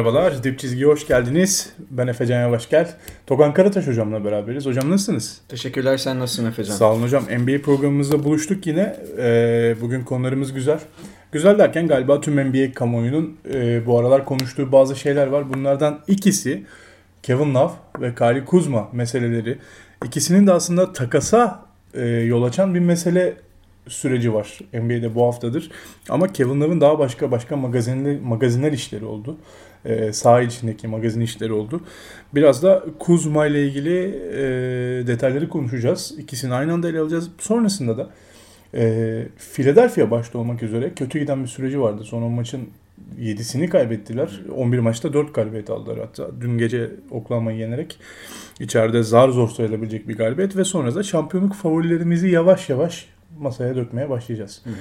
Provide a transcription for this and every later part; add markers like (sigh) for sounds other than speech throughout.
Merhabalar, Dip Çizgi'ye hoş geldiniz. Ben Efecan Yavaşgel. Togan Karataş hocamla beraberiz. Hocam nasılsınız? Teşekkürler, sen nasılsın Efecan? Sağ olun hocam. NBA programımızda buluştuk yine. Ee, bugün konularımız güzel. Güzel derken galiba tüm NBA kamuoyunun e, bu aralar konuştuğu bazı şeyler var. Bunlardan ikisi Kevin Love ve Kyle Kuzma meseleleri. İkisinin de aslında takasa e, yol açan bir mesele süreci var NBA'de bu haftadır. Ama Kevin Love'ın daha başka başka magazinli, magazinel işleri oldu. E, saha içindeki magazin işleri oldu. Biraz da Kuzma ile ilgili e, detayları konuşacağız. İkisini aynı anda ele alacağız. Sonrasında da e, Philadelphia başta olmak üzere kötü giden bir süreci vardı. Son o maçın 7'sini kaybettiler. 11 maçta 4 galibiyet aldılar hatta. Dün gece Oklahoma'yı yenerek içeride zar zor sayılabilecek bir galibiyet ve sonra da şampiyonluk favorilerimizi yavaş yavaş masaya dökmeye başlayacağız. Hı hı.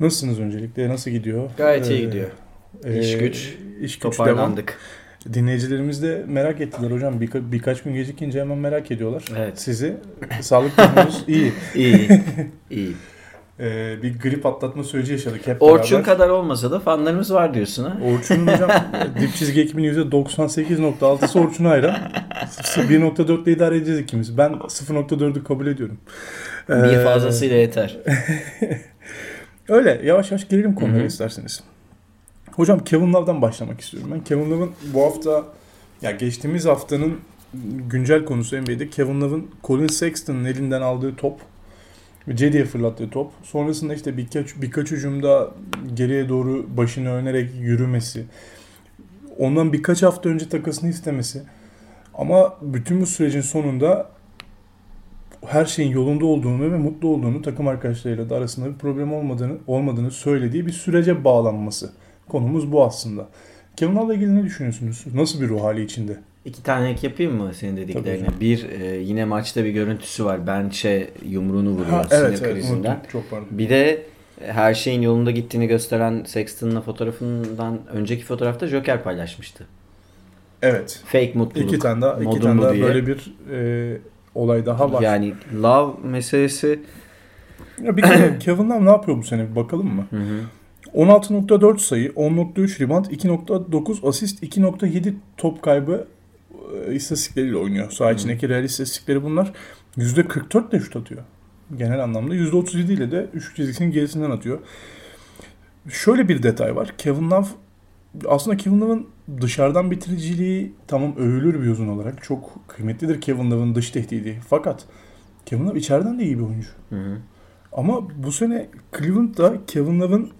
Nasılsınız öncelikle? Nasıl gidiyor? Gayet iyi ee, gidiyor. E, iş güç. İş güç toparlandık. Devam. Dinleyicilerimiz de merak ettiler hocam. Bir, birkaç gün gecikince hemen merak ediyorlar. Evet. Sizi. (laughs) Sağlık durumunuz iyi. (laughs) İyi. İyi. (laughs) Ee, bir grip atlatma süreci yaşadık hep Orçun beraber. kadar olmasa da fanlarımız var diyorsun ha. Orçun'un hocam dip çizgi ekibinin %98.6'sı Orçun'a hayran. 1.4 ile idare edeceğiz ikimiz. Ben 0.4'ü kabul ediyorum. Ee, bir fazlasıyla yeter. (laughs) Öyle yavaş yavaş girelim konulara isterseniz. Hocam Kevin Love'dan başlamak istiyorum. Ben Kevin Love'ın bu hafta ya geçtiğimiz haftanın güncel konusu NBA'de Kevin Love'ın Colin Sexton'ın elinden aldığı top Cedi'ye fırlattığı top. Sonrasında işte birkaç birkaç hücumda geriye doğru başını önerek yürümesi. Ondan birkaç hafta önce takasını istemesi. Ama bütün bu sürecin sonunda her şeyin yolunda olduğunu ve mutlu olduğunu takım arkadaşlarıyla da arasında bir problem olmadığını olmadığını söylediği bir sürece bağlanması. Konumuz bu aslında. Kevin Love'la ilgili ne düşünüyorsunuz? Nasıl bir ruh hali içinde? İki tane ek yapayım mı senin dediklerine? Bir e, yine maçta bir görüntüsü var. Benç'e yumruğunu vuruyor ha, evet, evet, krizinden. Çok pardon. Bir de her şeyin yolunda gittiğini gösteren Sexton'la fotoğrafından önceki fotoğrafta Joker paylaşmıştı. Evet. Fake mutluluk. İki tane daha, iki tane daha böyle bir e, olay daha var. Yani love meselesi ya bir kere (coughs) Kevin Love ne yapıyor bu sene bir bakalım mı? Hı hı. 16.4 sayı, 10.3 rebound, 2.9 asist, 2.7 top kaybı e, istatistikleriyle oynuyor. Saha içindeki real istatistikleri bunlar. %44 de şut atıyor. Genel anlamda. %37 ile de üçlük çizgisinin gerisinden atıyor. Şöyle bir detay var. Kevin Love aslında Kevin Love'ın dışarıdan bitiriciliği tamam övülür bir uzun olarak. Çok kıymetlidir Kevin Love'ın dış tehdidi. Fakat Kevin Love içeriden de iyi bir oyuncu. Hı hı. Ama bu sene Cleveland'da Kevin Love'ın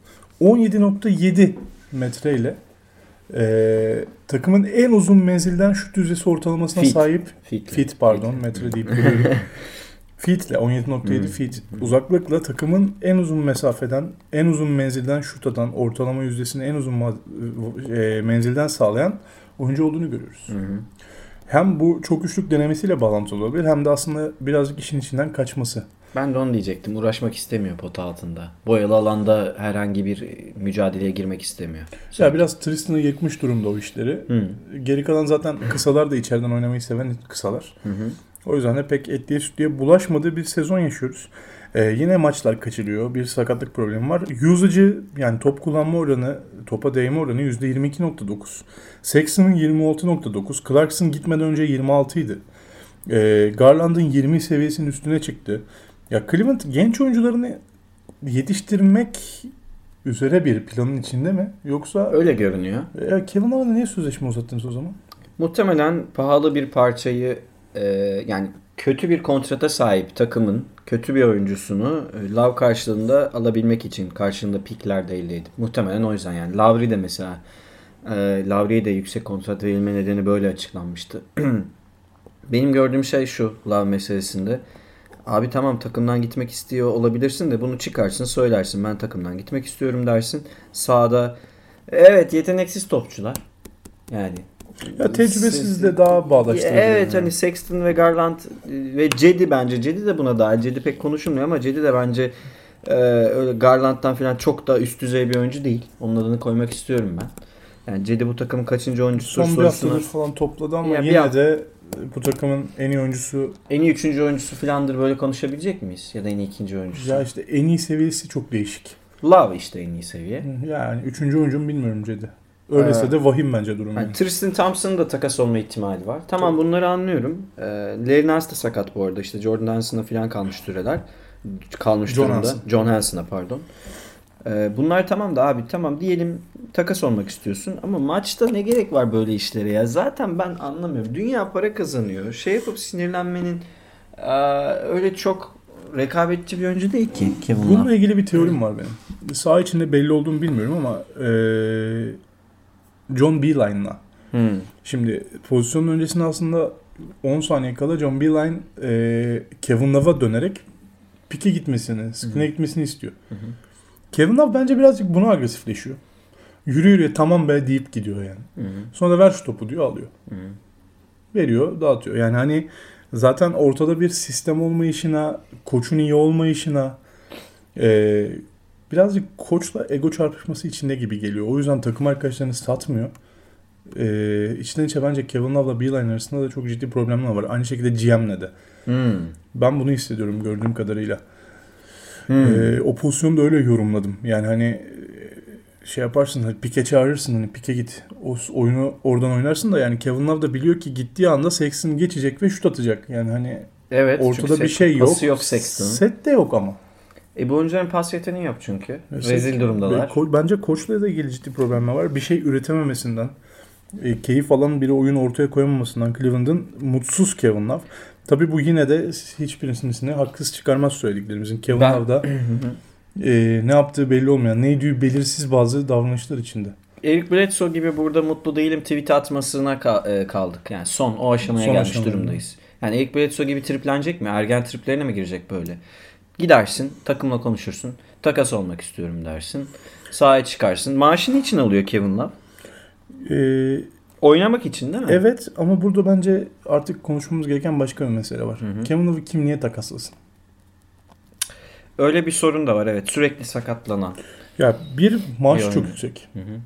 17.7 metreyle e, takımın en uzun menzilden şut yüzdesi ortalamasına feet. sahip feet, feet pardon feet. metre deyip. (laughs) feetle 17.7 hmm. feet uzaklıkla takımın en uzun mesafeden en uzun menzilden şut atan ortalama yüzdesini en uzun e, menzilden sağlayan oyuncu olduğunu görüyoruz. Hı Hem bu çok üçlük denemesiyle bağlantılı olabilir hem de aslında birazcık işin içinden kaçması. Ben de onu diyecektim. Uğraşmak istemiyor pota altında. Boyalı alanda herhangi bir mücadeleye girmek istemiyor. Sanki. Ya biraz Tristan'ı yıkmış durumda o işleri. Hı. Geri kalan zaten kısalar da içeriden oynamayı seven kısalar. Hı hı. O yüzden de pek etliye sütlüye bulaşmadığı bir sezon yaşıyoruz. Ee, yine maçlar kaçırıyor. Bir sakatlık problemi var. Usage'ı yani top kullanma oranı, topa değme oranı %22.9. Sexton'ın 26.9. Clarkson gitmeden önce 26 idi. Ee, Garland'ın 20 seviyesinin üstüne çıktı. Ya Cleveland genç oyuncularını yetiştirmek üzere bir planın içinde mi? Yoksa öyle görünüyor. Ya Kevin Love'la niye sözleşme uzattınız o zaman? Muhtemelen pahalı bir parçayı e, yani kötü bir kontrata sahip takımın kötü bir oyuncusunu e, Love karşılığında alabilmek için karşılığında pikler de elde edip muhtemelen o yüzden yani Lavri de mesela e, Lavri'ye de yüksek kontrat verilme nedeni böyle açıklanmıştı. (clears throat) Benim gördüğüm şey şu Love meselesinde. Abi tamam takımdan gitmek istiyor olabilirsin de bunu çıkarsın söylersin ben takımdan gitmek istiyorum dersin. Sağda evet yeteneksiz topçular. Yani ya tecrübesiz de daha bağdaştırılıyor. Evet yani. hani Sexton ve Garland ve Cedi bence. Cedi de buna dahil. Cedi pek konuşulmuyor ama Cedi de bence e, öyle Garland'dan falan çok da üst düzey bir oyuncu değil. Onun adını koymak istiyorum ben. Yani Cedi bu takımın kaçıncı oyuncusu Son sorusuna... bir haftadır falan topladı ama ya yine de bu takımın en iyi oyuncusu... En iyi üçüncü oyuncusu filandır böyle konuşabilecek miyiz? Ya da en iyi ikinci oyuncusu. Ya işte en iyi seviyesi çok değişik. Love işte en iyi seviye. Yani üçüncü oyuncu mu bilmiyorum Cedi. Öyleyse Ee, de vahim bence durum. Yani. Tristan Thompson'ın da takas olma ihtimali var. Tamam bunları anlıyorum. Ee, Larry Nance de sakat bu arada. İşte Jordan Hanson'a falan kalmış süreler. Kalmış John durumda. Hanson. John Hanson'a pardon. Ee, bunlar tamam da abi tamam diyelim takas olmak istiyorsun ama maçta ne gerek var böyle işlere ya? Zaten ben anlamıyorum. Dünya para kazanıyor. Şey yapıp sinirlenmenin ee, öyle çok rekabetçi bir oyuncu değil ki Kevin. Bununla ilgili bir teorim var benim. Saha içinde belli olduğunu bilmiyorum ama eee, John Beeline'la. Hmm. Şimdi pozisyonun öncesinde aslında 10 saniye kala John Beeline eee, Kevin Love'a dönerek pike gitmesini, screen'e gitmesini istiyor. Hı. Kevin Love bence birazcık buna agresifleşiyor. Yürü yürü tamam be deyip gidiyor yani. Hı. Sonra da ver şu topu diyor alıyor. Hı. Veriyor dağıtıyor. Yani hani zaten ortada bir sistem olmayışına, koçun iyi olmayışına eee, birazcık koçla ego çarpışması içinde gibi geliyor. O yüzden takım arkadaşlarını satmıyor. Eee içten içe bence Kevin Love'la Beeline arasında da çok ciddi problemler var. Aynı şekilde GM'le de. Hmm. Ben bunu hissediyorum gördüğüm kadarıyla. Hmm. Ee, o pozisyonu da öyle yorumladım. Yani hani e, şey yaparsın hani pike çağırırsın hani pike git. O oyunu oradan oynarsın da yani Kevin Love da biliyor ki gittiği anda Sexton geçecek ve şut atacak. Yani hani Evet. ortada bir şey yok. pası yok Sexton'ın. Set de yok ama. E bu oyuncuların pas yeteneği yok çünkü. Mesela- Rezil durumdalar. Ko- bence koçla da ilgili ciddi problemler var. Bir şey üretememesinden, e, keyif alan bir oyun ortaya koyamamasından Cleveland'ın mutsuz Kevin Love. Tabii bu yine de hiçbirisini haksız çıkarmaz söylediklerimizin. Kevin Ben- Love'da (clears throat) e, ne yaptığı belli olmayan, neydi belirsiz bazı davranışlar içinde. Eric Bledsoe gibi burada mutlu değilim tweet atmasına e, kaldık. Yani son o aşamaya Son gelmiş aşamaya. durumdayız. Yani Eric Bledsoe gibi triplenecek mi? Ergen triplerine mi girecek böyle? Gidersin, takımla konuşursun. Takas olmak istiyorum dersin. Sahaya çıkarsın. Maaşını için alıyor Kevin Love. E, Oynamak için değil mi? evet ama burada bence artık konuşmamız gereken başka bir mesele var. Hı hı. Kevin Love'ı kim niye takaslasın? Öyle bir sorun da var evet. Sürekli sakatlanan. Ya bir maaş Bir çok yüksek. Hı hı.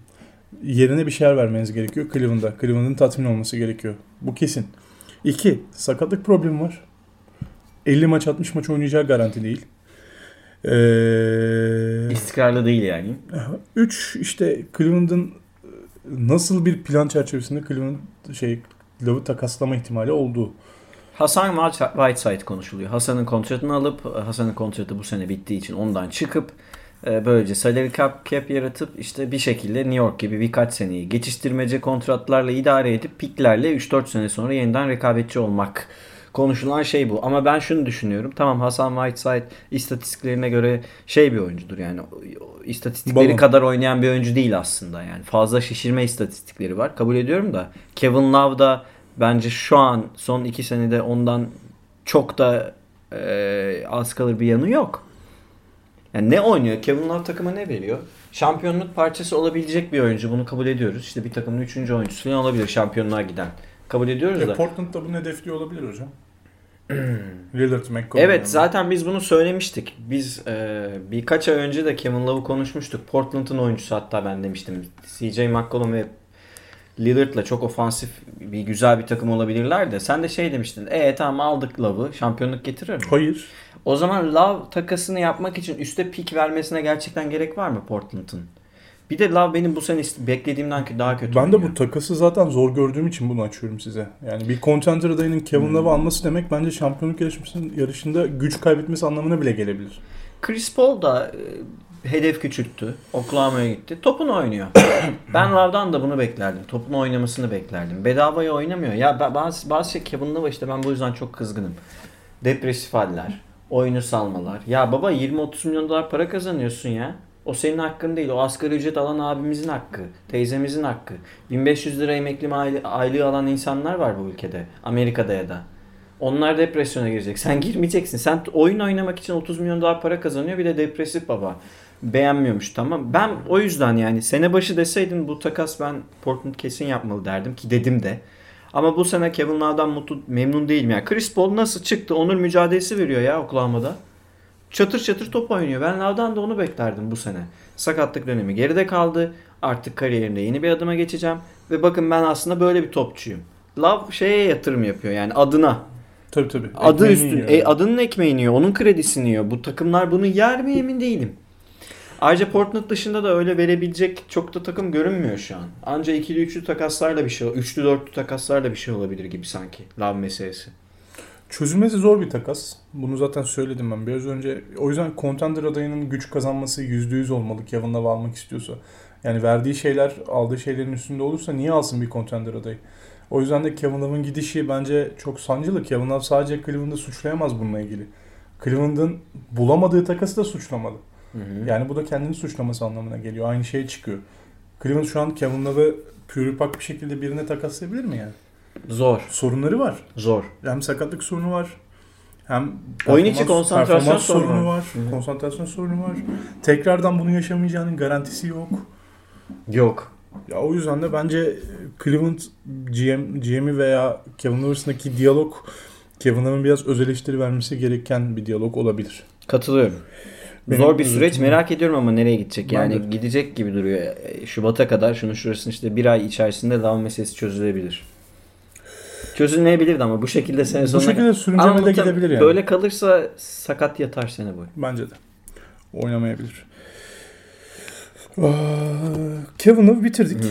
yerine bir şeyler vermeniz gerekiyor Cleveland'a. Cleveland'ın tatmin olması gerekiyor. Bu kesin. İki, sakatlık problemi var. 50 maç 60 maç oynayacağı garanti değil. Ee, İstikrarlı değil yani. üç, işte Cleveland'ın nasıl bir plan çerçevesinde Cleveland şey Love'ı takaslama ihtimali olduğu. Hasan Whiteside konuşuluyor. Hasan'ın kontratını alıp Hasan'ın kontratı bu sene bittiği için ondan çıkıp e, böylece salary cap, cap yaratıp işte bir şekilde New York gibi birkaç seneyi geçiştirmece kontratlarla idare edip piklerle 3-4 sene sonra yeniden rekabetçi olmak konuşulan şey bu. Ama ben şunu düşünüyorum. Tamam Hasan Whiteside istatistiklerine göre şey bir oyuncudur yani. İstatistikleri Balon. kadar oynayan bir oyuncu değil aslında yani. Fazla şişirme istatistikleri var. Kabul ediyorum da Kevin Love da bence şu an son iki senede ondan çok da e, az kalır bir yanı yok. Yani ne oynuyor? Kevin Love takıma ne veriyor? Şampiyonluk parçası olabilecek bir oyuncu. Bunu kabul ediyoruz. İşte bir takımın üçüncü oyuncusu olabilir şampiyonluğa giden. Kabul ediyoruz da. E, Portland'da bunun hedefliyor olabilir hocam. (clears throat) Lillard, McCollum. Evet yani. zaten biz bunu söylemiştik. Biz e, birkaç ay önce de Kevin Love'ı konuşmuştuk. Portland'ın oyuncusu hatta ben demiştim. CJ McCollum ve Lillard'la çok ofansif bir güzel bir takım olabilirler de sen de şey demiştin. E tamam aldık Love'ı şampiyonluk getirir mi? Hayır. O zaman Love takasını yapmak için üste pik vermesine gerçekten gerek var mı Portland'ın? Bir de Love benim bu sene beklediğimden ki daha kötü Ben de bu takası zaten zor gördüğüm için bunu açıyorum size. Yani bir contender adayının Kevin Hmm. Love'ı alması demek bence şampiyonluk yarışmasının yarışında güç kaybetmesi anlamına bile gelebilir. Chris Paul da e, hedef küçülttü. Oklahoma'ya gitti. Topunu oynuyor. (coughs) ben Love'dan da bunu beklerdim. Topunu oynamasını beklerdim. Bedavaya oynamıyor. Ya ba- bazı bazı şey Kevin Love işte ben bu yüzden çok kızgınım. Depresif haller, oyunu salmalar. Ya baba 20-30 milyon dolar para kazanıyorsun ya. O senin hakkın değil. O asgari ücret alan abimizin hakkı. Teyzemizin hakkı. 1500 lira emekli mali- aylığı alan insanlar var bu ülkede. Amerika'da ya da. Onlar depresyona girecek. Sen girmeyeceksin. Sen oyun oynamak için 30 milyon dolar para kazanıyor. Bir de depresif baba. Beğenmiyormuş tamam. Ben o yüzden yani sene başı deseydin bu takas ben Portland kesin yapmalı derdim ki dedim de. Ama bu sene Kevin Love'dan mutlu, memnun değilim ya. Chris Paul nasıl çıktı? Onur mücadelesi veriyor ya Oklahoma'da. Çatır çatır top oynuyor. Ben Love'dan da onu beklerdim bu sene. Sakatlık dönemi geride kaldı. Artık kariyerinde yeni bir adıma geçeceğim. Ve bakın ben aslında böyle bir topçuyum. Love şeye yatırım yapıyor yani adına. Tabii tabii. Adı Ekmeğini üstün. yiyor. E, adının ekmeğini yiyor. Onun kredisini yiyor. Bu takımlar bunu yer mi emin değilim. Ayrıca Portland dışında da öyle verebilecek çok da takım görünmüyor şu an. Anca ikili üçlü takaslarla bir şey, üçlü dörtlü takaslarla bir şey olabilir gibi sanki. Love meselesi. Çözülmesi zor bir takas. Bunu zaten söyledim ben biraz önce. O yüzden contender adayının güç kazanması %100 olmalı Kevin Love almak istiyorsa. Yani verdiği şeyler aldığı şeylerin üstünde olursa niye alsın bir contender adayı? O yüzden de Kevin Love'ın gidişi bence çok sancılı. Kevin Love sadece Cleveland'ı suçlayamaz bununla ilgili. Cleveland'ın bulamadığı takası da suçlamalı. Hı hı. Yani bu da kendini suçlaması anlamına geliyor. Aynı şey çıkıyor. Cleveland şu an Kevin Love'ı pürüpak bir şekilde birine takaslayabilir mi yani? Zor. Sorunları var. Zor. Hem sakatlık sorunu var. Hem Oyun içi konsantrasyon sorunu sorunu var. Hı. Konsantrasyon sorunu var. Tekrardan bunu yaşamayacağının garantisi yok. Yok. Ya o yüzden de bence Cleveland GM, GM'i veya Kevin Love arasındaki diyalog Kevin Love'ın biraz öz eleştiri vermesi gereken bir diyalog olabilir. Katılıyorum. Benim Zor bir süreç özetim- merak ediyorum ama nereye gidecek? Ben Yani de. gidecek gibi duruyor. Şubat'a kadar şunun şurasının işte bir ay içerisinde Love meselesi çözülebilir. Çözülmeyebilir de ama bu şekilde sene Bu sonuna şekilde Ama sürüncemede muhtem- gidebilir yani. Böyle kalırsa sakat yatar sene boyu. Bence de. Oynamayabilir. Kevin Love bitirdik.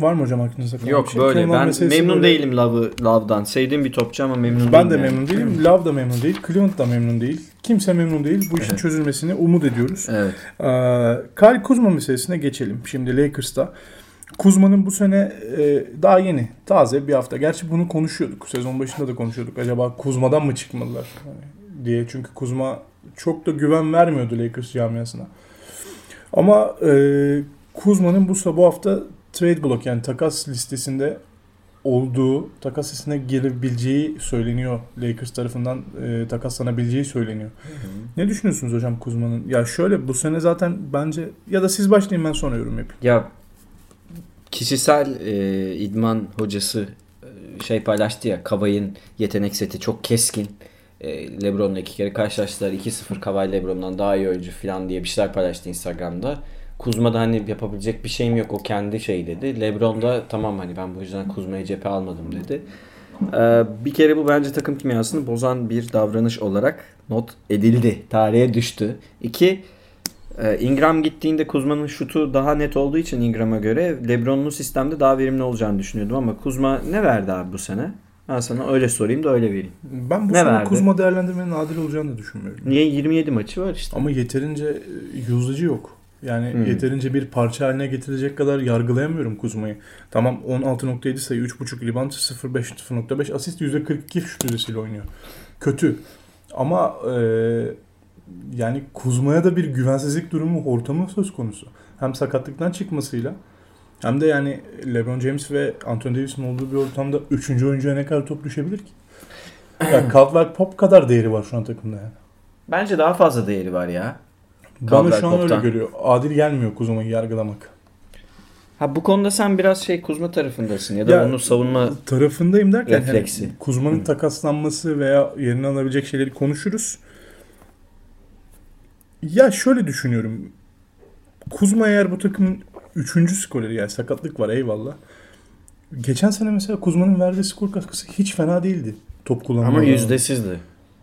Var mı hocam aklınızda kalan Yok şey? böyle. Kevin Ben memnun böyle- değilim Love'ı Love'dan. Sevdiğim bir topçu ama memnun Ben de değilim. yani. memnun değilim. Love da memnun değil. Cleveland da memnun değil. Kimse memnun değil. Bu işin Evet. çözülmesini umut ediyoruz. Evet. Ee, Kyle Kuzma meselesine geçelim. Şimdi Lakers'ta. Kuzma'nın bu sene e, daha yeni, taze bir hafta. Gerçi bunu konuşuyorduk. Sezon başında da konuşuyorduk. Acaba Kuzma'dan mı çıkmalılar Hani diye. Çünkü Kuzma çok da güven vermiyordu Lakers camiasına. Ama e, Kuzma'nın bu, bu hafta trade block yani takas listesinde olduğu, takas listesine girebileceği söyleniyor. Lakers tarafından e, takaslanabileceği söyleniyor. Ne düşünüyorsunuz hocam Kuzma'nın? Ya şöyle bu sene zaten bence ya da siz başlayın ben sonra yorum yapayım. Ya kişisel e, idman hocası e, şey paylaştı ya Kavay'ın yetenek seti çok keskin. E, Lebron'la iki kere karşılaştılar. 2-0 Kavay Lebron'dan daha iyi oyuncu falan diye bir şeyler paylaştı Instagram'da. Kuzma'da hani yapabilecek bir şeyim yok o kendi şey dedi. Lebron da tamam hani ben bu yüzden Kuzma'yı cephe almadım dedi. Ee, bir kere bu bence takım kimyasını bozan bir davranış olarak not edildi. Tarihe düştü. İki, Ingram gittiğinde Kuzma'nın şutu daha net olduğu için Ingram'a göre Lebron'un sistemde daha verimli olacağını düşünüyordum ama Kuzma ne verdi abi bu sene? Ben sana öyle sorayım da öyle vereyim. Ben bu Ne sene verdi? Kuzma değerlendirmenin adil olacağını da düşünmüyorum. Niye 27 maçı var işte. Ama yeterince e, yüzdücü yok. Yani Hmm. yeterince bir parça haline getirecek kadar yargılayamıyorum Kuzma'yı. Tamam 16.7 sayı, 3.5 rebound, 0.5, 0.5 asist, %42 şut yüzdesiyle oynuyor. Kötü. Ama e, yani Kuzma'ya da bir güvensizlik durumu ortamı söz konusu. Hem sakatlıktan çıkmasıyla hem de yani LeBron James ve Anthony Davis'in olduğu bir ortamda 3. oyuncuya ne kadar top düşebilir ki? Yani (clears throat) Caldwell Pop kadar değeri var şu an takımda yani. Bence daha fazla değeri var ya. Bana Caldwell şu an öyle Pop'tan. görüyor. Adil gelmiyor Kuzma'yı yargılamak. Ha bu konuda sen biraz şey Kuzma tarafındasın ya da Ya, onu savunma Tarafındayım derken Refleksi. hani Kuzma'nın takaslanması veya yerine alabilecek şeyleri konuşuruz. Ya şöyle düşünüyorum. Kuzma eğer bu takımın 3. skoreri yani sakatlık var eyvallah. Geçen sene mesela Kuzma'nın verdiği skor katkısı hiç fena değildi. Top kullanma. ama yüzdesizdi.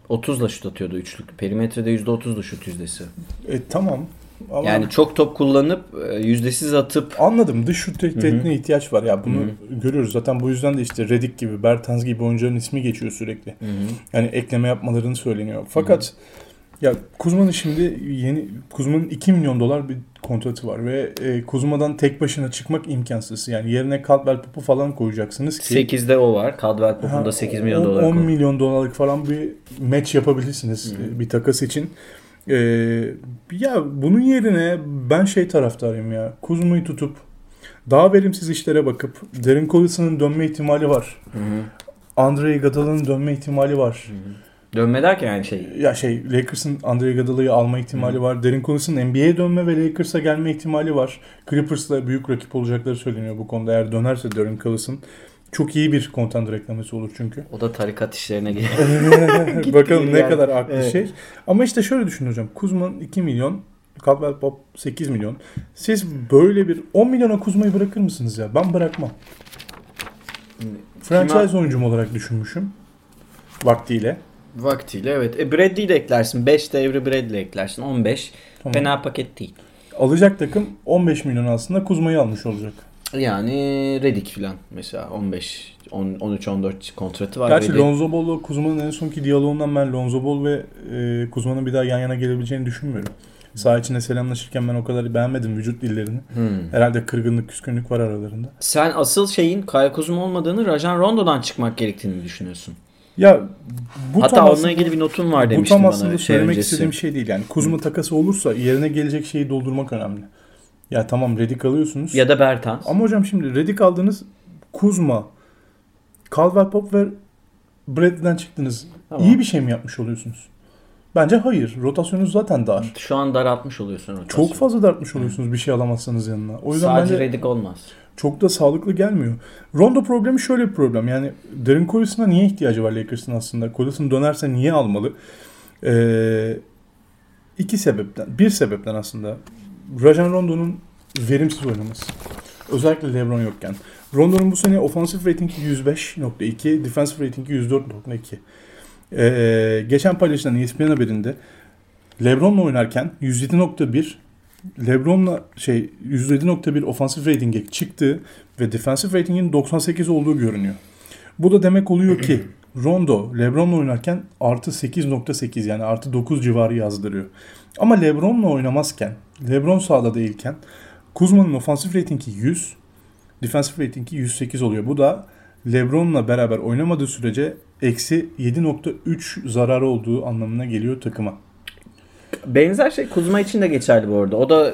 30'la şut atıyordu üçlük. Perimetrede %30'du şut yüzdesi. E tamam. Ama Yani çok top kullanıp e, yüzdesiz atıp Anladım. Dış şut tekniğine ihtiyaç var. Ya bunu Hı görüyoruz. Zaten bu yüzden de işte Redick gibi, Bertans gibi oyuncuların ismi geçiyor sürekli. Yani ekleme yapmalarını söyleniyor. Fakat ya Kuzma'nın şimdi yeni Kuzma'nın 2 milyon dolar bir kontratı var ve e, Kuzma'dan tek başına çıkmak imkansız. Yani yerine Caldwell Pope'u falan koyacaksınız ki 8'de o var. Caldwell Ha, Pope'un da 8 milyon 10 dolar. 10 koy. milyon dolarlık falan bir match yapabilirsiniz Hı. e, bir takas için. Ee, ya bunun yerine ben şey taraftarıyım ya. Kuzma'yı tutup daha verimsiz işlere bakıp Darren Collison'ın dönme ihtimali var. Hı hı. Andre Iguodala'nın dönme ihtimali var. Dönme derken yani şey Ya şey Lakers'ın Andre Iguodala'yı alma ihtimali var. Darren Collison'ın NBA'ye dönme ve Lakers'a gelme ihtimali var. Clippers'la büyük rakip olacakları söyleniyor bu konuda. Eğer dönerse Darren Collison çok iyi bir contender reklamesi olur çünkü. o da tarikat işlerine geliyor. (laughs) Bakalım ne yani. kadar aklı Evet. şey. Ama işte şöyle düşün hocam. Kuzman 2 milyon. Caldwell Pop 8 milyon. Siz böyle bir 10 milyona Kuzma'yı bırakır mısınız ya? Ben bırakmam. Franchise oyuncum olarak düşünmüşüm. Vaktiyle. Vaktiyle evet. E Bradley'i de eklersin. 5 devre Bradley eklersin. 15. Tamam. Fena paket değil. Alacak takım 15 milyon aslında Kuzma'yı almış olacak. Yani Redick falan mesela 15 10 13 14 kontratı var. Gerçi Redick- Lonzo Ball'la Kuzma'nın en sonki diyaloğundan ben Lonzo Ball ve e, Kuzma'nın bir daha yan yana gelebileceğini düşünmüyorum. Saha içinde selamlaşırken ben o kadar beğenmedim vücut dillerini. Hmm. Herhalde kırgınlık, küskünlük var aralarında. Sen asıl şeyin Kyle Kuzma olmadığını Rajan Rondo'dan çıkmak gerektiğini düşünüyorsun. Ya bu Hatta tam onunla aslında- ilgili bir notum var Bu demiştin tam bana aslında söylemek öncesi. istediğim şey değil. Yani Kuzma takası olursa yerine gelecek şeyi doldurmak önemli. Ya tamam Redick alıyorsunuz. Ya da Bertans. Ama hocam şimdi Redick aldınız. Kuzma, Caldwell Pop ve Bradley'den çıktınız. Tamam. İyi bir şey mi yapmış oluyorsunuz? Bence hayır. Rotasyonunuz zaten dar. Şu an daraltmış oluyorsun rotasyonu. Çok fazla dartmış oluyorsunuz bir şey alamazsanız yanına. O yüzden Sadece bence Redick olmaz. Çok da sağlıklı gelmiyor. Rondo problemi şöyle bir problem. Yani Darren Collinson'a niye ihtiyacı var Lakers'ın aslında? Collison dönerse niye almalı? Ee, iki sebepten. Bir sebepten aslında. Rajon Rondo'nun verimsiz oynaması. Özellikle LeBron yokken. Rondo'nun bu sene ofansif ratingi 105.2, defensive ratingi 104.2. Ee, geçen paylaşılan ESPN haberinde LeBron'la oynarken 107.1 LeBron'la şey 107.1 ofansif ratinge çıktı ve defensive ratingin 98 olduğu görünüyor. Bu da demek oluyor ki (clears throat) Rondo LeBron'la oynarken artı 8.8 yani artı 9 civarı yazdırıyor. Ama LeBron'la oynamazken, LeBron sahada değilken Kuzma'nın ofansif ratingi 100, defensive ratingi 108 oluyor. Bu da LeBron'la beraber oynamadığı sürece eksi 7.3 zararı olduğu anlamına geliyor takıma. Benzer şey Kuzma için de geçerli bu arada. O da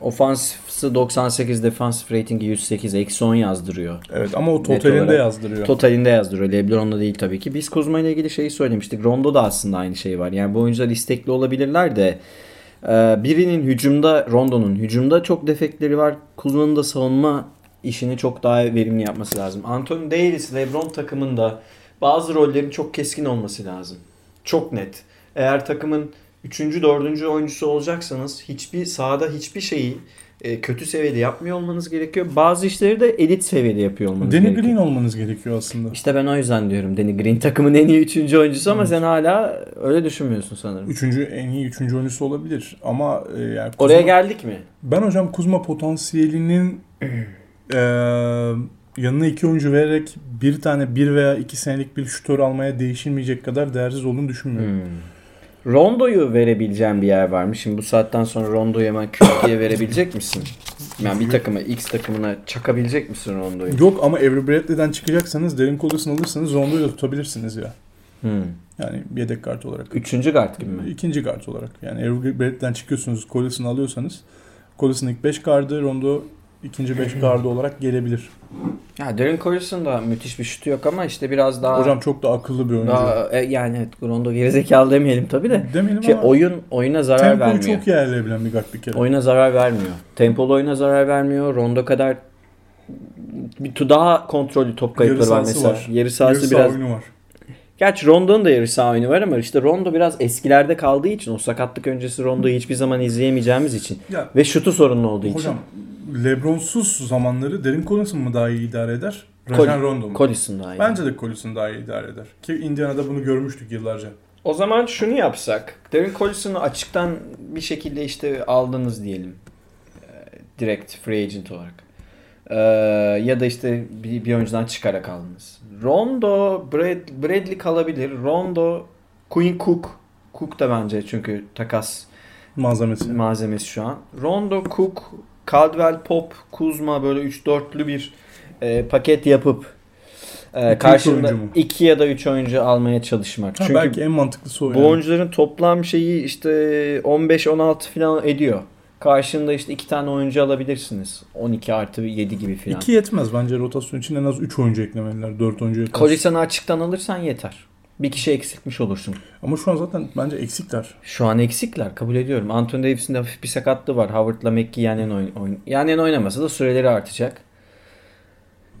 ofansifsi 98, defansif ratingi 108, eksi 10 yazdırıyor. Evet ama o totalinde yazdırıyor. Totalinde yazdırıyor. Lebron'la değil tabii ki. Biz Kuzma ile ilgili şeyi söylemiştik. Rondo da aslında aynı şey var. Yani bu oyuncular istekli olabilirler de e, birinin hücumda, Rondo'nun hücumda çok defektleri var. Kuzma'nın da savunma işini çok daha verimli yapması lazım. Anthony Davis, Lebron takımında bazı rollerin çok keskin olması lazım. Çok net. Eğer takımın 3. 4. oyuncusu olacaksanız hiçbir sahada hiçbir şeyi e, kötü seviyede yapmıyor olmanız gerekiyor. Bazı işleri de elit seviyede yapıyor olmanız Danny gerekiyor. Green olmanız gerekiyor aslında. İşte ben o yüzden diyorum Danny Green takımın en iyi üçüncü oyuncusu ama sen hala öyle düşünmüyorsun sanırım. Üçüncü en iyi üçüncü oyuncusu olabilir ama e, yani Kuzma- Oraya geldik mi? ben hocam Kuzma potansiyelinin e, yanına iki oyuncu vererek bir tane bir veya iki senelik bir şutör almaya değişilmeyecek kadar değersiz olduğunu düşünmüyorum. Hmm. Rondo'yu verebileceğim bir yer var mı? Şimdi bu saatten sonra Rondo'yu hemen Kürtü'ye (coughs) verebilecek misin? Yani bir takıma, X takımına çakabilecek misin Rondo'yu? Yok ama Avery Bradley'den çıkacaksanız Darren Collison alırsanız Rondo'yu da tutabilirsiniz ya. Hmm. Yani yedek kart olarak. Üçüncü kart gibi mi? İkinci kart olarak. Yani Avery Bradley'den çıkıyorsunuz Collison'ı alıyorsanız Collison ilk 5 kartı Rondo ikinci 5 kartı olarak gelebilir. Ya Darren Collison da müthiş bir şutu yok ama işte biraz daha... Hocam çok da akıllı bir oyuncu. daha, e, yani evet, Rondo gerizekalı demeyelim tabii de. Demeyelim Şey, ama oyun oyuna zarar tempolu vermiyor. çok iyi ayarlayabilen bir guard bir kere. Oyuna zarar vermiyor. Tempolu oyuna zarar vermiyor. Rondo kadar bir tu- daha kontrollü top kayıpları var mesela. var. Yarı sahası Yarı biraz. oyunu var. Gerçi Rondo'nun da yarı saha oyunu var ama işte Rondo biraz eskilerde kaldığı için o sakatlık öncesi Rondo'yu hiçbir zaman izleyemeyeceğimiz için Ya ve şutu sorunlu olduğu için. hocam Lebron'suz zamanları Derin Collison mu daha iyi idare eder? Rajan Rondo mu? Collison daha iyi. Bence de Collison daha iyi idare eder. Ki Indiana'da bunu görmüştük yıllarca. O zaman şunu yapsak. Darren Collison'u açıktan bir şekilde işte aldınız diyelim. Ee, Direkt free agent olarak. Ee, ya da işte bir, bir oyuncudan çıkarak aldınız. Rondo, Brad, Bradley kalabilir. Rondo, Quinn Cook. Cook da bence çünkü takas Malzemesi. malzemesi şu an. Rondo, Cook, Caldwell Pop, Kuzma böyle 3-4'lü bir e, paket yapıp e, karşında oyuncu mu? 2 ya da 3 oyuncu almaya çalışmak. Ha, Çünkü belki en mantıklısı o bu yani. oyuncuların toplam şeyi işte 15-16 falan ediyor. Karşında işte iki tane oyuncu alabilirsiniz. 12 artı 7 gibi falan. İki yetmez bence rotasyon için en az 3 oyuncu eklemeliler. 4 oyuncu yeter. Collison'u açıktan alırsan yeter. Bir kişi eksiltmiş olursun. Ama şu an zaten bence eksikler. Şu an eksikler kabul ediyorum. Anthony Davis'in de hafif bir sakatlığı var. Howard'la McGee yan yana oyn oyn yan yana oynamasa da süreleri artacak.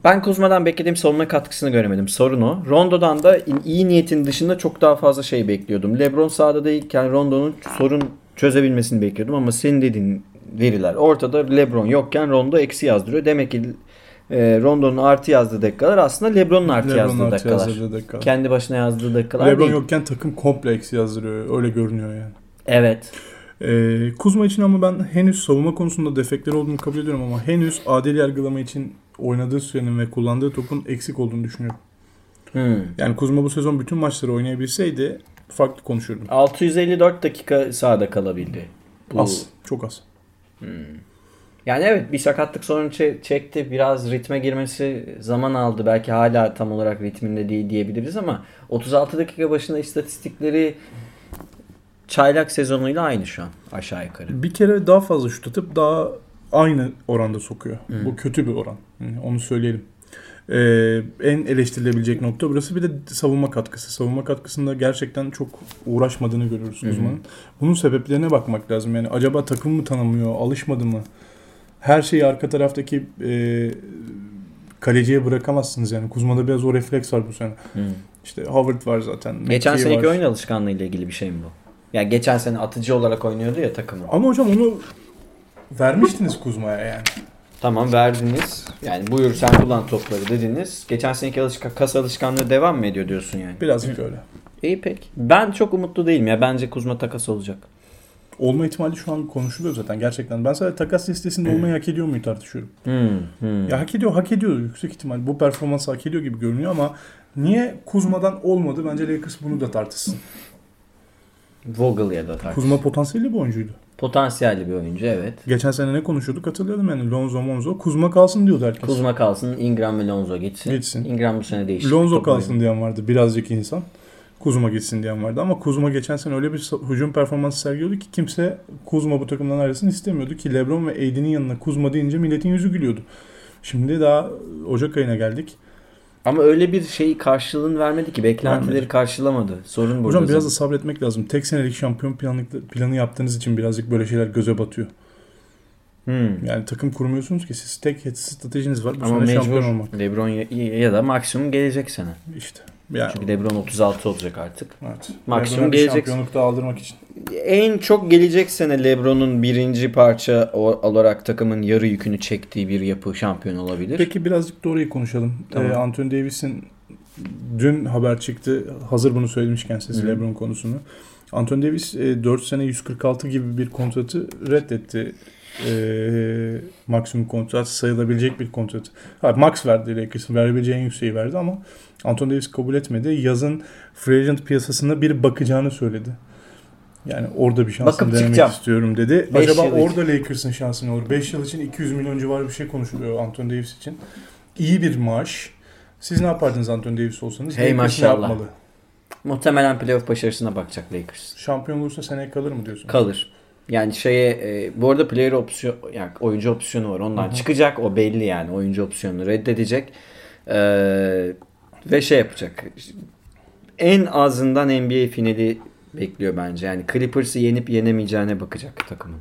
Ben Kuzma'dan beklediğim savunma katkısını göremedim. Sorun o. Rondo'dan da iyi niyetin dışında çok daha fazla şey bekliyordum. LeBron sahada değilken Rondo'nun sorun çözebilmesini bekliyordum ama senin dediğin veriler ortada. LeBron yokken Rondo eksi yazdırıyor. Demek ki e, Rondo'nun artı yazdığı dakikalar aslında LeBron'un artı LeBron'un yazdığı artı dakikalar. yazdığı dakikalar. Kendi başına yazdığı dakikalar LeBron değil. yokken takım komple eksi yazdırıyor. Öyle görünüyor yani. Evet. Ee, Kuzma için ama ben henüz savunma konusunda defekleri olduğunu kabul ediyorum ama henüz adil yargılama için oynadığı sürenin ve kullandığı topun eksik olduğunu düşünüyorum. Hmm. Yani Kuzma bu sezon bütün maçları oynayabilseydi farklı konuşurdum. 654 dakika sahada kalabildi. Bu- Az. Çok az. Yani evet bir sakatlık sorunu çe- çekti. Biraz ritme girmesi zaman aldı. Belki hala tam olarak ritminde değil diyebiliriz ama 36 dakika başında istatistikleri çaylak sezonuyla aynı şu an aşağı yukarı. Bir kere daha fazla şut atıp daha aynı oranda sokuyor. Bu kötü bir oran. Yani onu söyleyelim. Ee, en eleştirilebilecek nokta burası. Bir de savunma katkısı. Savunma katkısında gerçekten çok uğraşmadığını görüyoruz uzmanın. Bunun sebeplerine bakmak lazım. Yani acaba takım mı tanımıyor, alışmadı mı? Her şeyi arka taraftaki e, kaleciye bırakamazsınız yani. Kuzma'da biraz o refleks var bu sene. Hmm. İşte Howard var zaten. Geçen McKee seneki var. oyun alışkanlığı ile ilgili bir şey mi bu? Yani geçen sene atıcı olarak oynuyordu ya takımı. Ama hocam onu vermiştiniz Kuzma'ya yani. Tamam verdiniz. Yani buyur sen kullan topları dediniz. Geçen seneki alışkan, kas alışkanlığı devam mı ediyor diyorsun yani? Birazcık öyle. İyi pek. Ben çok umutlu değilim ya. Bence Kuzma takas olacak. Olma ihtimali şu an konuşuluyor zaten gerçekten. Ben sadece takas listesinde olmayı hak ediyor muyu tartışıyorum. Hmm, hmm. Ya hak ediyor, hak ediyor. Yüksek ihtimal bu performans hak ediyor gibi görünüyor ama niye Kuzma'dan olmadı? Bence Lakers bunu da tartışsın. Vogel ya da tartış. Kuzma potansiyelli bir oyuncuydu. Potansiyelli bir oyuncu evet. Geçen sene ne konuşuyorduk hatırlayalım yani. Lonzo Monzo. Kuzma kalsın diyordu herkes. Kuzma kalsın, Ingram ve Lonzo gitsin. Gitsin. Ingram bu sene değişti. Lonzo kalsın diyen vardı birazcık insan. Kuzma gitsin diyen vardı ama Kuzma geçen sene öyle bir hücum performansı sergiliyordu ki kimse Kuzma bu takımdan ayrılsın istemiyordu ki LeBron ve AD'nin yanına Kuzma deyince milletin yüzü gülüyordu. Şimdi daha Ocak ayına geldik. Ama öyle bir şeyi karşılığını vermedi ki. Beklentileri Vermedi. karşılamadı. Sorun burada. Hocam biraz da sabretmek lazım. Tek senelik şampiyon planı, planı yaptığınız için birazcık böyle şeyler göze batıyor. Hmm. Yani takım kurmuyorsunuz ki siz tek stratejiniz var. Bu Ama sene şampiyon mecbur olmak. LeBron ya, ya da maksimum gelecek sene. İşte. Yani, Çünkü LeBron 36 olacak artık. evet. maksimum gelecek. Şampiyonluk da aldırmak için. En çok gelecek sene LeBron'un birinci parça olarak takımın yarı yükünü çektiği bir yapı şampiyon olabilir. Peki birazcık da orayı konuşalım. Tamam. Ee, Anthony Davis'in dün haber çıktı. Hazır bunu söylemişken siz Hı. LeBron konusunu. Anthony Davis e, 4 sene 146 gibi bir kontratı reddetti. E, maksimum kontrat sayılabilecek bir kontrat. Ha, max verdi Lakers'ın verebileceği en yükseği verdi ama Anthony Davis kabul etmedi. Yazın free agent piyasasına bir bakacağını söyledi. Yani orada bir şansını Bakıp denemek çıkacağım. istiyorum dedi. Beş Acaba yıl için. orada Lakers'ın şansı ne olur? 5 yıl için 200 milyon civarı bir şey konuşuluyor Anthony Davis için. İyi bir maaş. Siz ne yapardınız Anthony Davis olsanız? Hey Lakers ne maşallah. yapmalı? Muhtemelen playoff başarısına bakacak Lakers. Şampiyon olursa seneye kalır mı diyorsun? Kalır. Yani şeye e, bu arada player opsiyon yani oyuncu opsiyonu var. Ondan Hı hı. çıkacak o belli yani. Oyuncu opsiyonunu reddedecek. Ee, ve şey yapacak. En azından NBA finali bekliyor bence. Yani Clippers'ı yenip yenemeyeceğine bakacak takımın.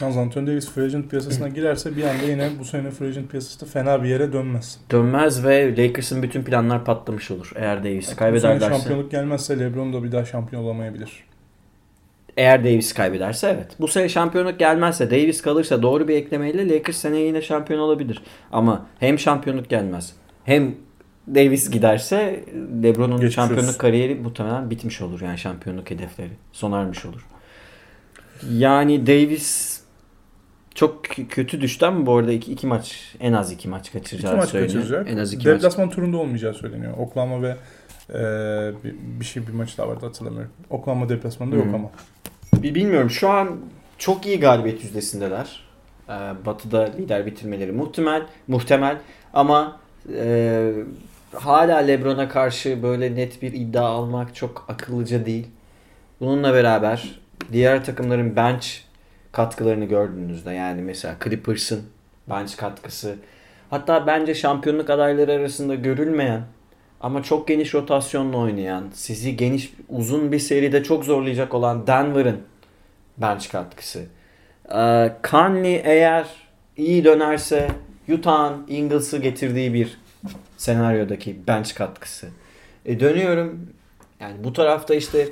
Yalnız Anthony Davis free agent piyasasına girerse bir anda yine bu sene free agent piyasası da fena bir yere dönmez. Dönmez ve Lakers'ın bütün planlar patlamış olur. Eğer Davis'i Bu sene kaybederlerse. şampiyonluk gelmezse LeBron da bir daha şampiyon olamayabilir. Eğer Davis kaybederse evet. Bu sene şampiyonluk gelmezse Davis kalırsa doğru bir eklemeyle Lakers seneye yine şampiyon olabilir. Ama hem şampiyonluk gelmez hem Davis giderse LeBron'un Geçmiş şampiyonluk olsun. kariyeri muhtemelen bitmiş olur. Yani şampiyonluk hedefleri sona ermiş olur. Yani Davis çok kö- kötü düştü ama bu arada iki, iki maç en az iki maç İki kaçıracağı maç söyleniyor. kaçıracak. En az iki maç. Deplasman turunda olmayacağı söyleniyor. Oklahoma ve e, bir, bir şey bir maç daha vardı hatırlamıyorum. Oklahoma deplasmanında yok ama. Bir Bilmiyorum şu an çok iyi galibiyet yüzdesindeler. Ee, Batı'da lider bitirmeleri muhtemel, muhtemel ama e, hala LeBron'a karşı böyle net bir iddia almak çok akıllıca değil. Bununla beraber diğer takımların bench katkılarını gördüğünüzde yani mesela Clippers'ın bench katkısı hatta bence şampiyonluk adayları arasında görülmeyen ama çok geniş rotasyonla oynayan, sizi geniş uzun bir seride çok zorlayacak olan Denver'ın bench katkısı. Ee, Conley eğer iyi dönerse Utah'ın Ingles'ı getirdiği bir senaryodaki bench katkısı. E dönüyorum. Yani bu tarafta işte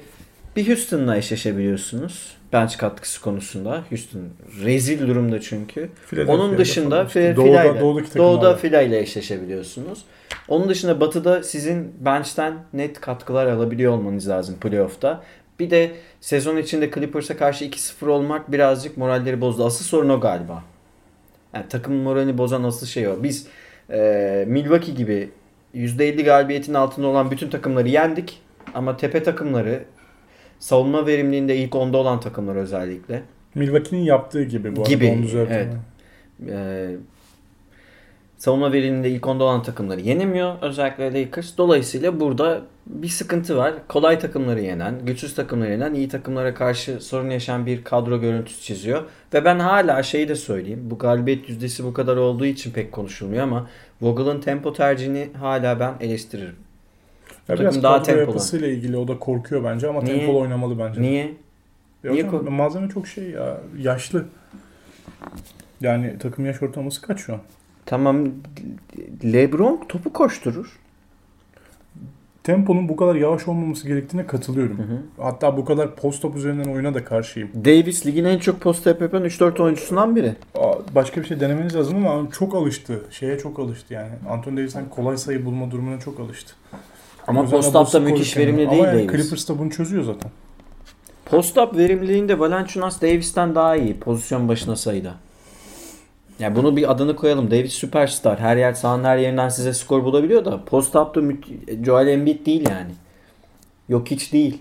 bir Houston'la eşleşebiliyorsunuz. Bench katkısı konusunda. Houston rezil durumda çünkü. Onun dışında falan işte. Fi- Doğuda- Fila ile- doğudaki Doğuda. Fila ile eşleşebiliyorsunuz. Onun dışında Batı'da sizin bench'ten net katkılar alabiliyor olmanız lazım playoff'ta. Bir de sezon içinde Clippers'a karşı 2-0 olmak birazcık moralleri bozdu. Asıl sorun o galiba. Yani takımın moralini bozan asıl şey o. Biz e, Milwaukee gibi %50 galibiyetin altında olan bütün takımları yendik. Ama tepe takımları savunma verimliliğinde ilk onda olan takımlar özellikle. Milwaukee'nin yaptığı gibi bu Gibi, arada. Düzelteyim. evet. E, savunma verimliliğinde ilk onda olan takımları yenemiyor. Özellikle Lakers. Dolayısıyla burada bir sıkıntı var. Kolay takımları yenen, güçsüz takımları yenen, iyi takımlara karşı sorun yaşayan bir kadro görüntüsü çiziyor. Ve ben hala şeyi de söyleyeyim. Bu galibiyet yüzdesi bu kadar olduğu için pek konuşulmuyor ama Vogel'ın tempo tercihini hala ben eleştiririm. Ya Takım biraz daha tempolu. yapısıyla ilgili o da korkuyor bence ama Niye? tempolu oynamalı bence. Niye? Ya Niye hocam, malzeme çok şey ya. Yaşlı. Yani takım yaş ortalaması kaç şu an? Tamam LeBron topu koşturur. Temponun bu kadar yavaş olmaması gerektiğine katılıyorum. Hı hı. Hatta bu kadar post top üzerinden oyuna da karşıyım. Davis ligin en çok post up yapan 3-4 oyuncusundan biri. Başka bir şey denemeniz lazım ama çok alıştı. Şeye çok alıştı yani. Anthony Davis'ten kolay sayı bulma durumuna çok alıştı. Ama post bu skoru müthiş verimli Ama değil yani Davis. Clippers da bunu çözüyor zaten. Post up verimliliğinde Valanciunas Davis'ten daha iyi pozisyon başına sayıda. Yani bunu bir adını koyalım. Davis süperstar. Her yer sahanın her yerinden size skor bulabiliyor da post up'ta Joel Embiid değil yani. Yok hiç değil.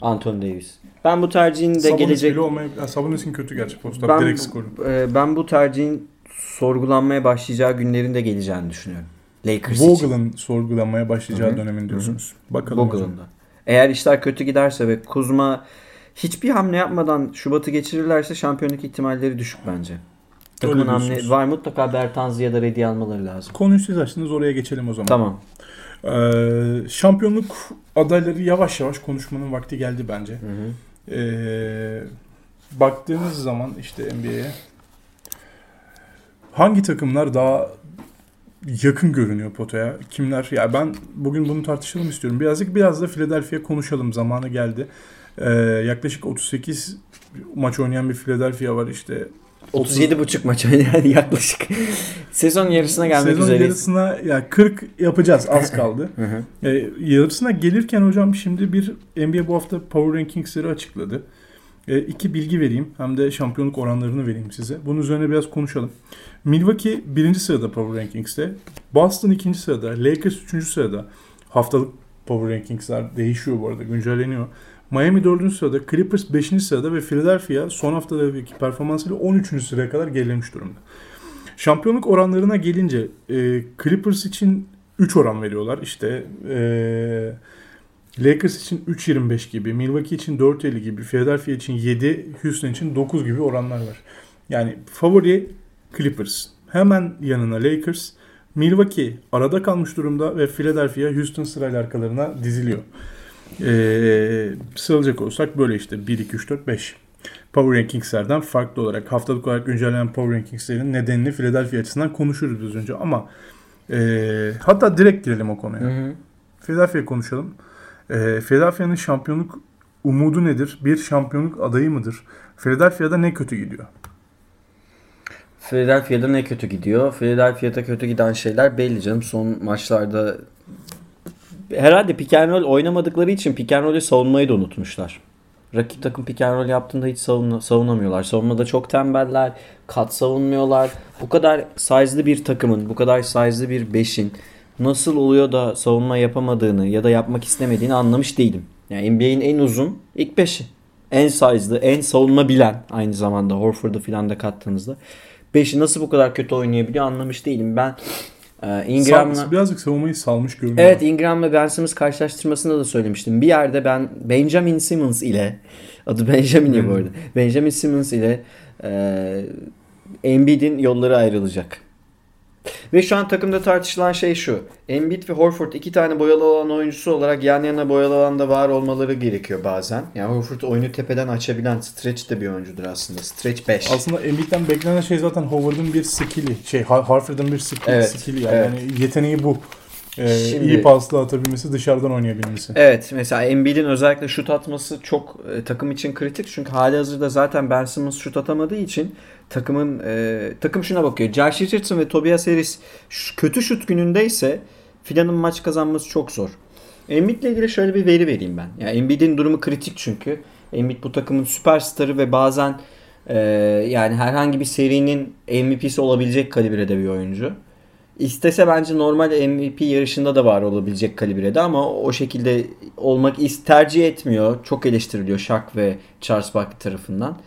Anthony Davis. Ben bu tercihin de Sabonis gelecek bile Sabonis'in kötü gerçi post up. ben, Direkt skoru. e, ben bu tercihin sorgulanmaya başlayacağı günlerin de geleceğini düşünüyorum. Lakers. Vogel'ın sorgulanmaya başlayacağı Hı hı. dönemin diyorsunuz. Bakalım hocam. Vogel'ın da. Eğer işler kötü giderse ve Kuzma hiçbir hamle yapmadan Şubat'ı geçirirlerse şampiyonluk ihtimalleri düşük bence. Takımın Öyle diyorsunuz. var mutlaka Bertanzi ya da Reddy almaları lazım. Konuyu siz açtınız oraya geçelim o zaman. Tamam. Ee, şampiyonluk adayları yavaş yavaş konuşmanın vakti geldi bence. Hı hı. Ee, baktığınız zaman işte NBA'ye hangi takımlar daha yakın görünüyor potaya? Kimler? Ya ben bugün bunu tartışalım istiyorum. Birazcık biraz da Philadelphia konuşalım. Zamanı geldi. Ee, yaklaşık 38 maç oynayan bir Philadelphia var işte. 37,5 maç oynayan (laughs) yaklaşık. Sezon yarısına gelmek Sezon üzereyiz. yarısına ya 40 yapacağız az kaldı. (laughs) E, yarısına gelirken hocam şimdi bir NBA bu hafta Power Rankings'leri açıkladı. E, iki bilgi vereyim hem de şampiyonluk oranlarını vereyim size. Bunun üzerine biraz konuşalım. Milwaukee birinci sırada Power Rankings'te. Boston ikinci sırada. Lakers üçüncü sırada. Haftalık Power Rankings'ler değişiyor bu arada güncelleniyor. Miami dördüncü sırada. Clippers beşinci sırada ve Philadelphia son haftalardaki performansıyla 13. sıraya kadar gerilemiş durumda. Şampiyonluk oranlarına gelince e, Clippers için 3 oran veriyorlar. İşte e, Lakers için 3.25 gibi, Milwaukee için 4.50 gibi, Philadelphia için 7, Houston için 9 gibi oranlar var. Yani favori Clippers. Hemen yanına Lakers, Milwaukee arada kalmış durumda ve Philadelphia Houston sırayla arkalarına diziliyor. Ee, sıralacak olsak böyle işte 1, 2, 3, 4, 5. Power Rankings'lerden farklı olarak haftalık olarak güncellenen Power Rankings'lerin nedenini Philadelphia açısından konuşuruz biraz önce ama ee, hatta direkt girelim o konuya. Hı hı. Philadelphia konuşalım. Ee, Philadelphia'nın şampiyonluk umudu nedir? Bir şampiyonluk adayı mıdır? Philadelphia'da ne kötü gidiyor? Philadelphia'da ne kötü gidiyor? Philadelphia'da kötü giden şeyler belli canım. Son maçlarda herhalde pick and roll oynamadıkları için pick and roll'ü savunmayı da unutmuşlar. Rakip takım pick and roll yaptığında hiç savun savunamıyorlar. Savunmada çok tembeller, kat savunmuyorlar. Bu kadar size'lı bir takımın, bu kadar size'lı bir beşin nasıl oluyor da savunma yapamadığını ya da yapmak istemediğini anlamış değilim. Yani NBA'in en uzun ilk beşi. En size'lı, en savunma bilen aynı zamanda Horford'u filan da kattığınızda. Beşi nasıl bu kadar kötü oynayabiliyor anlamış değilim. Ben e, Ingram'la... Birazcık savunmayı salmış görünüyor. Evet Ingram ve Ben Simmons karşılaştırmasında da söylemiştim. Bir yerde ben Benjamin Simmons ile adı Benjamin ya bu arada. Benjamin Simmons ile e, Embiid'in yolları ayrılacak. Ve şu an takımda tartışılan şey şu. Embiid ve Horford iki tane boyalı alan oyuncusu olarak yan yana boyalı alanda var olmaları gerekiyor bazen. Yani Horford oyunu tepeden açabilen stretch de bir oyuncudur aslında. Stretch 5. Aslında Embiid'den beklenen şey zaten Howard'ın bir skill'i. Şey Har- bir skill, Evet, skill'i yani. evet. yani yeteneği bu. Ee, Şimdi- iyi pasla atabilmesi, dışarıdan oynayabilmesi. Evet mesela Embiid'in özellikle şut atması çok e, takım için kritik. Çünkü hali hazırda zaten Ben Simmons şut atamadığı için takımın e, takım şuna bakıyor. Josh Richardson ve Tobias Harris kötü şut günündeyse filanın maç kazanması çok zor. Embiid'le ilgili şöyle bir veri vereyim ben. Yani Embiid'in durumu kritik çünkü. Embiid bu takımın süperstarı ve bazen e, yani herhangi bir serinin MVP'si olabilecek kalibrede bir oyuncu. İstese bence normal MVP yarışında da var olabilecek kalibrede ama o şekilde olmak tercih etmiyor. Çok eleştiriliyor Shaq ve Charles Barkley tarafından.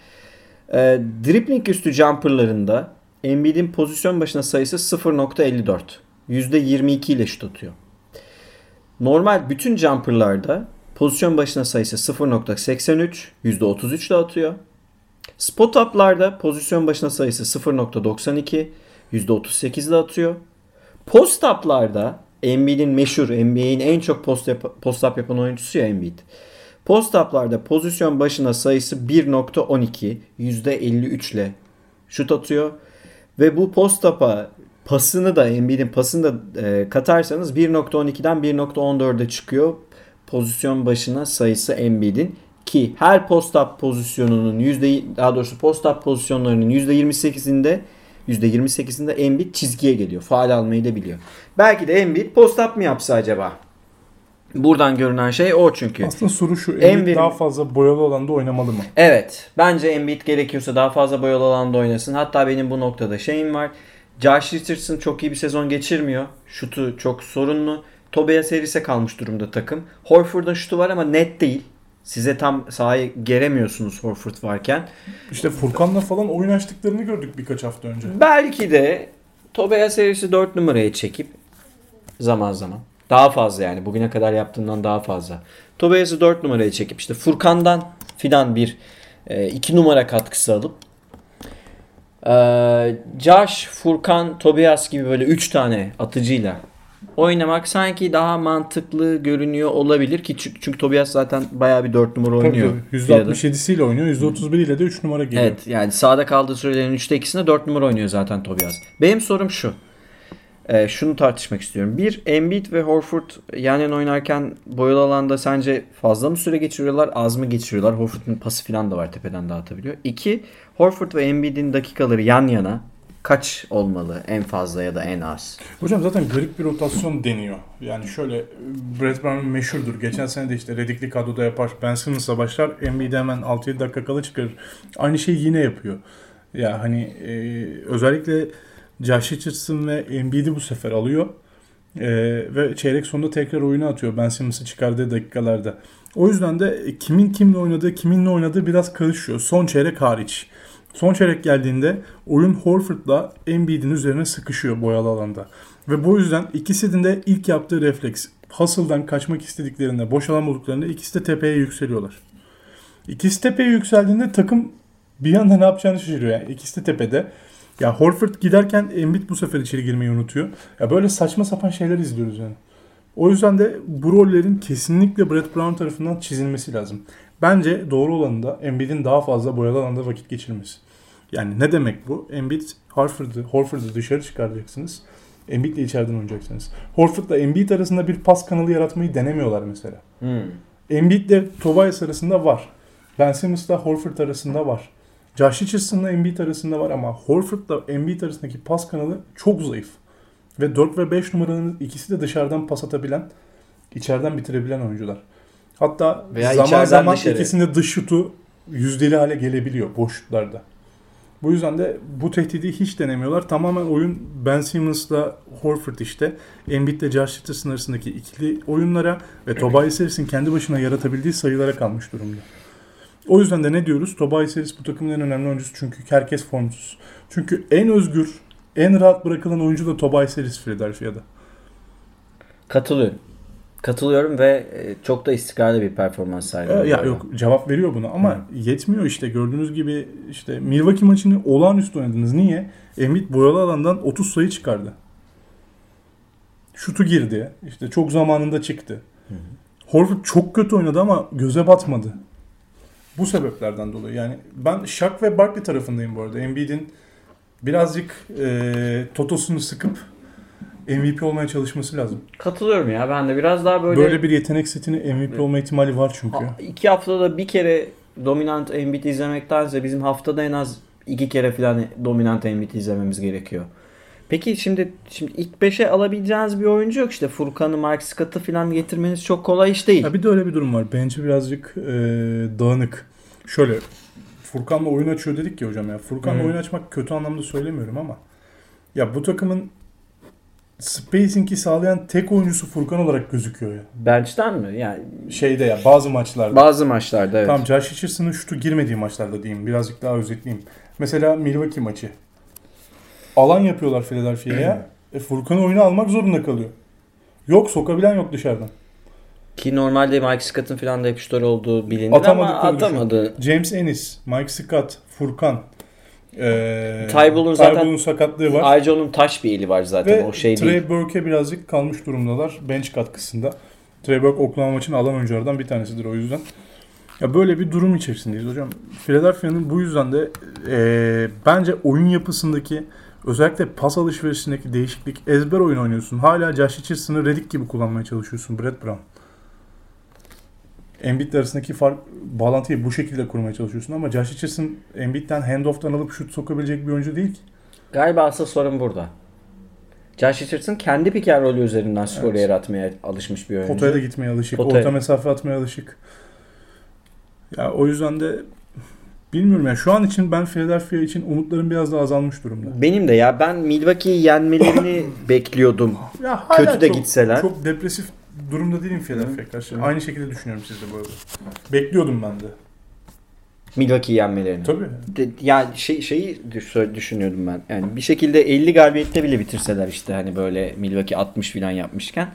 E, dribbling üstü jumperlarında Embiid'in pozisyon başına sayısı 0.54. %22 ile şut atıyor. Normal bütün jumperlarda pozisyon başına sayısı 0.83, %33 ile atıyor. Spot up'larda pozisyon başına sayısı 0.92, %38 ile atıyor. Post up'larda Embiid'in meşhur, NBA'in en çok post, yap- yapan oyuncusu ya Embiid. Post up'larda pozisyon başına sayısı 1.12, %53 ile şut atıyor. Ve bu post up'a pasını da Embiid'in pasını da e, katarsanız 1.12'den 1.14'e çıkıyor pozisyon başına sayısı Embiid'in ki her post up pozisyonunun yüzde daha doğrusu post up pozisyonlarının %28'inde %28'inde Embiid çizgiye geliyor. Faal almayı da biliyor. Belki de Embiid post up mı yapsa acaba? Buradan görünen şey o çünkü. Aslında soru şu. Embiid verim- daha fazla boyalı alanda oynamalı mı? Evet. Bence Embiid gerekiyorsa daha fazla boyalı alanda oynasın. Hatta benim bu noktada şeyim var. Josh Richardson çok iyi bir sezon geçirmiyor. Şutu çok sorunlu. Tobias Harris'e kalmış durumda takım. Horford'un şutu var ama net değil. Size tam sahayı geremiyorsunuz Horford varken. İşte Furkan'la falan oyun açtıklarını gördük birkaç hafta önce. Belki de Tobias Harris'i 4 numaraya çekip zaman zaman daha fazla yani bugüne kadar yaptığından daha fazla. Tobias'ı 4 numaraya çekip işte Furkan'dan fidan bir 2 numara katkısı alıp e, Josh, Furkan, Tobias gibi böyle 3 tane atıcıyla oynamak sanki daha mantıklı görünüyor olabilir ki çünkü, çünkü Tobias zaten bayağı bir 4 numara oynuyor. Tabii, Fila'da. %67'siyle oynuyor. %31 ile de 3 numara geliyor. Evet yani sağda kaldığı sürelerin 3'te 2'sinde 4 numara oynuyor zaten Tobias. Benim sorum şu. Ee, şunu tartışmak istiyorum. Bir, Embiid ve Horford yan yana oynarken boyalı alanda sence fazla mı süre geçiriyorlar, az mı geçiriyorlar? Horford'un pası falan da var tepeden dağıtabiliyor. İki, Horford ve Embiid'in dakikaları yan yana kaç olmalı en fazla ya da en az? Hocam zaten garip bir rotasyon deniyor. Yani şöyle Brett Brown meşhurdur. Geçen sene de işte Reddick'li kadroda yapar. Ben Simmons'la başlar. Embiid'i hemen 6-7 dakika kala çıkarır. Aynı şeyi yine yapıyor. Ya hani e, özellikle Josh Richardson ve Embiid'i bu sefer alıyor. E, ve çeyrek sonunda tekrar oyuna atıyor Ben Simmons'ı çıkardığı dakikalarda. O yüzden de kimin kimle oynadığı, kiminle oynadığı biraz karışıyor. Son çeyrek hariç. Son çeyrek geldiğinde oyun Horford'la Embiid'in üzerine sıkışıyor boyalı alanda. Ve bu yüzden ikisinin de ilk yaptığı refleks hustle'dan kaçmak istediklerinde, boş alan bulduklarında ikisi de tepeye yükseliyorlar. İkisi tepeye yükseldiğinde takım bir anda ne yapacağını şaşırıyor. Yani ikisi de tepede. Ya Horford giderken Embiid bu sefer içeri girmeyi unutuyor. Ya böyle saçma sapan şeyler izliyoruz yani. O yüzden de bu rollerin kesinlikle Brett Brown tarafından çizilmesi lazım. Bence doğru olanı da Embiid'in daha fazla boyalı alanda vakit geçirmesi. Yani ne demek bu? Embiid Horford'u Horford'u dışarı çıkaracaksınız. Embiid'le içeriden oynayacaksınız. Horford'la Embiid arasında bir pas kanalı yaratmayı denemiyorlar mesela. Hmm. Embiid'le Tobias arasında var. Ben Simmons'la Horford arasında var. Josh Richardson'la Embiid arasında var ama Horford'la Embiid arasındaki pas kanalı çok zayıf. Ve 4 ve 5 numaranın ikisi de dışarıdan pas atabilen, içeriden bitirebilen oyuncular. Hatta Veya zaman zaman dışarı. ikisinde dış şutu yüzdeli hale gelebiliyor boş şutlarda. Bu yüzden de bu tehdidi hiç denemiyorlar. Tamamen oyun Ben Simmons'la Horford işte. Embiid'le Josh Richardson arasındaki ikili oyunlara ve Tobias Harris'in kendi başına yaratabildiği sayılara kalmış durumda. O yüzden de ne diyoruz? Tobias Harris bu takımın en önemli oyuncusu çünkü herkes formsuz. Çünkü en özgür, en rahat bırakılan oyuncu da Tobias Harris Philadelphia'da. Katılıyorum. Katılıyorum ve e, çok da istikrarlı bir performans Ee, sergiliyor. Ya yok cevap veriyor buna ama yetmiyor işte gördüğünüz gibi işte Milwaukee maçını olağanüstü oynadınız. Niye? Embiid boyalı alandan 30 sayı çıkardı. Şutu girdi. İşte çok zamanında çıktı. Horford çok kötü oynadı ama göze batmadı. Bu sebeplerden dolayı yani ben Shaq ve Barkley tarafındayım bu arada. Embiid'in birazcık e, totosunu sıkıp MVP olmaya çalışması lazım. Katılıyorum ya ben de biraz daha böyle, Böyle bir yetenek setini MVP olma ihtimali var çünkü. Ha- iki haftada bir kere dominant Embiid izlemektense bizim haftada en az iki kere falan dominant Embiid izlememiz gerekiyor. Peki şimdi şimdi ilk 5'e alabileceğiniz bir oyuncu yok işte Furkan'ı, Mark Scott'ı falan getirmeniz çok kolay iş değil. Ya bir de öyle bir durum var. Bence birazcık e, dağınık. Şöyle Furkan'la oyun açıyor dedik ya hocam ya. Furkan'la Hı. oyun açmak kötü anlamda söylemiyorum ama ya bu takımın spacing'i sağlayan tek oyuncusu Furkan olarak gözüküyor ya. Bench'ten mi? Yani Şeyde ya bazı maçlarda. bazı maçlarda evet. Tamam Josh Richardson'ın şutu girmediği maçlarda diyeyim. Birazcık daha özetleyeyim. Mesela Milwaukee maçı. Alan yapıyorlar Philadelphia'ya. e, Furkan oyunu almak zorunda kalıyor. Yok sokabilen yok dışarıdan. Ki normalde Mike Scott'ın falan da hep şutör olduğu bilinir ama düşün. atamadı. James Ennis, Mike Scott, Furkan. Ee, Tybull'un zaten- sakatlığı var. Ayrıca onun taş bir eli var zaten Ve o şey Trey. Burke'e birazcık kalmış durumdalar bench katkısında. Trey Burke Oklahoma maçının alan oyunculardan bir tanesidir o yüzden. Ya böyle bir durum içerisindeyiz hocam. Philadelphia'nın bu yüzden de ee, bence oyun yapısındaki özellikle pas alışverişindeki değişiklik ezber oyun oynuyorsun. Hala Josh Richardson'ı Redick gibi kullanmaya çalışıyorsun Brett Brown. Embiid arasındaki fark bağlantıyı bu şekilde kurmaya çalışıyorsun ama Josh Richardson Embiid'den handoff'tan alıp şut sokabilecek bir oyuncu değil ki. Galiba asıl sorun burada. Josh Richardson kendi pick and roll üzerinden skor Evet. yaratmaya alışmış bir oyuncu. Potaya da gitmeye alışık. Potaya. Orta mesafe atmaya alışık. Ya o yüzden de bilmiyorum ya şu an için ben Philadelphia için umutlarım biraz daha azalmış durumda. Benim de ya ben Milwaukee'yi yenmelerini (laughs) bekliyordum. Ya Kötü de çok, gitseler. Çok depresif durumda değilim Philadelphia karşı. Aynı şekilde düşünüyorum siz de bu arada. Bekliyordum ben de. Milwaukee'yi yenmelerini. Tabii. De- ya şey şeyi düş- düşünüyordum ben. Yani bir şekilde 50 galibiyette bile bitirseler işte hani böyle Milwaukee 60 falan yapmışken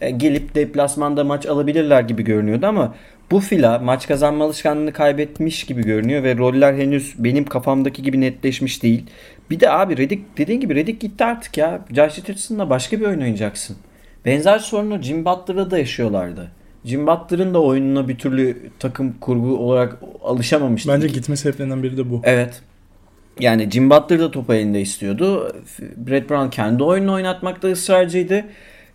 e, gelip deplasmanda maç alabilirler gibi görünüyordu ama bu fila maç kazanma alışkanlığını kaybetmiş gibi görünüyor ve roller henüz benim kafamdaki gibi netleşmiş değil. Bir de abi Redick dediğin gibi Redick gitti artık ya. Josh Richardson'la başka bir oyun oynayacaksın. Benzer sorunu Jim Butler'da da yaşıyorlardı. Jim Butler'ın da oyununa bir türlü takım kurgu olarak alışamamıştı. Bence gitme sebeplerinden biri de bu. Evet. Yani Jim Butler da topu elinde istiyordu. Brett Brown kendi oyununu oynatmakta ısrarcıydı.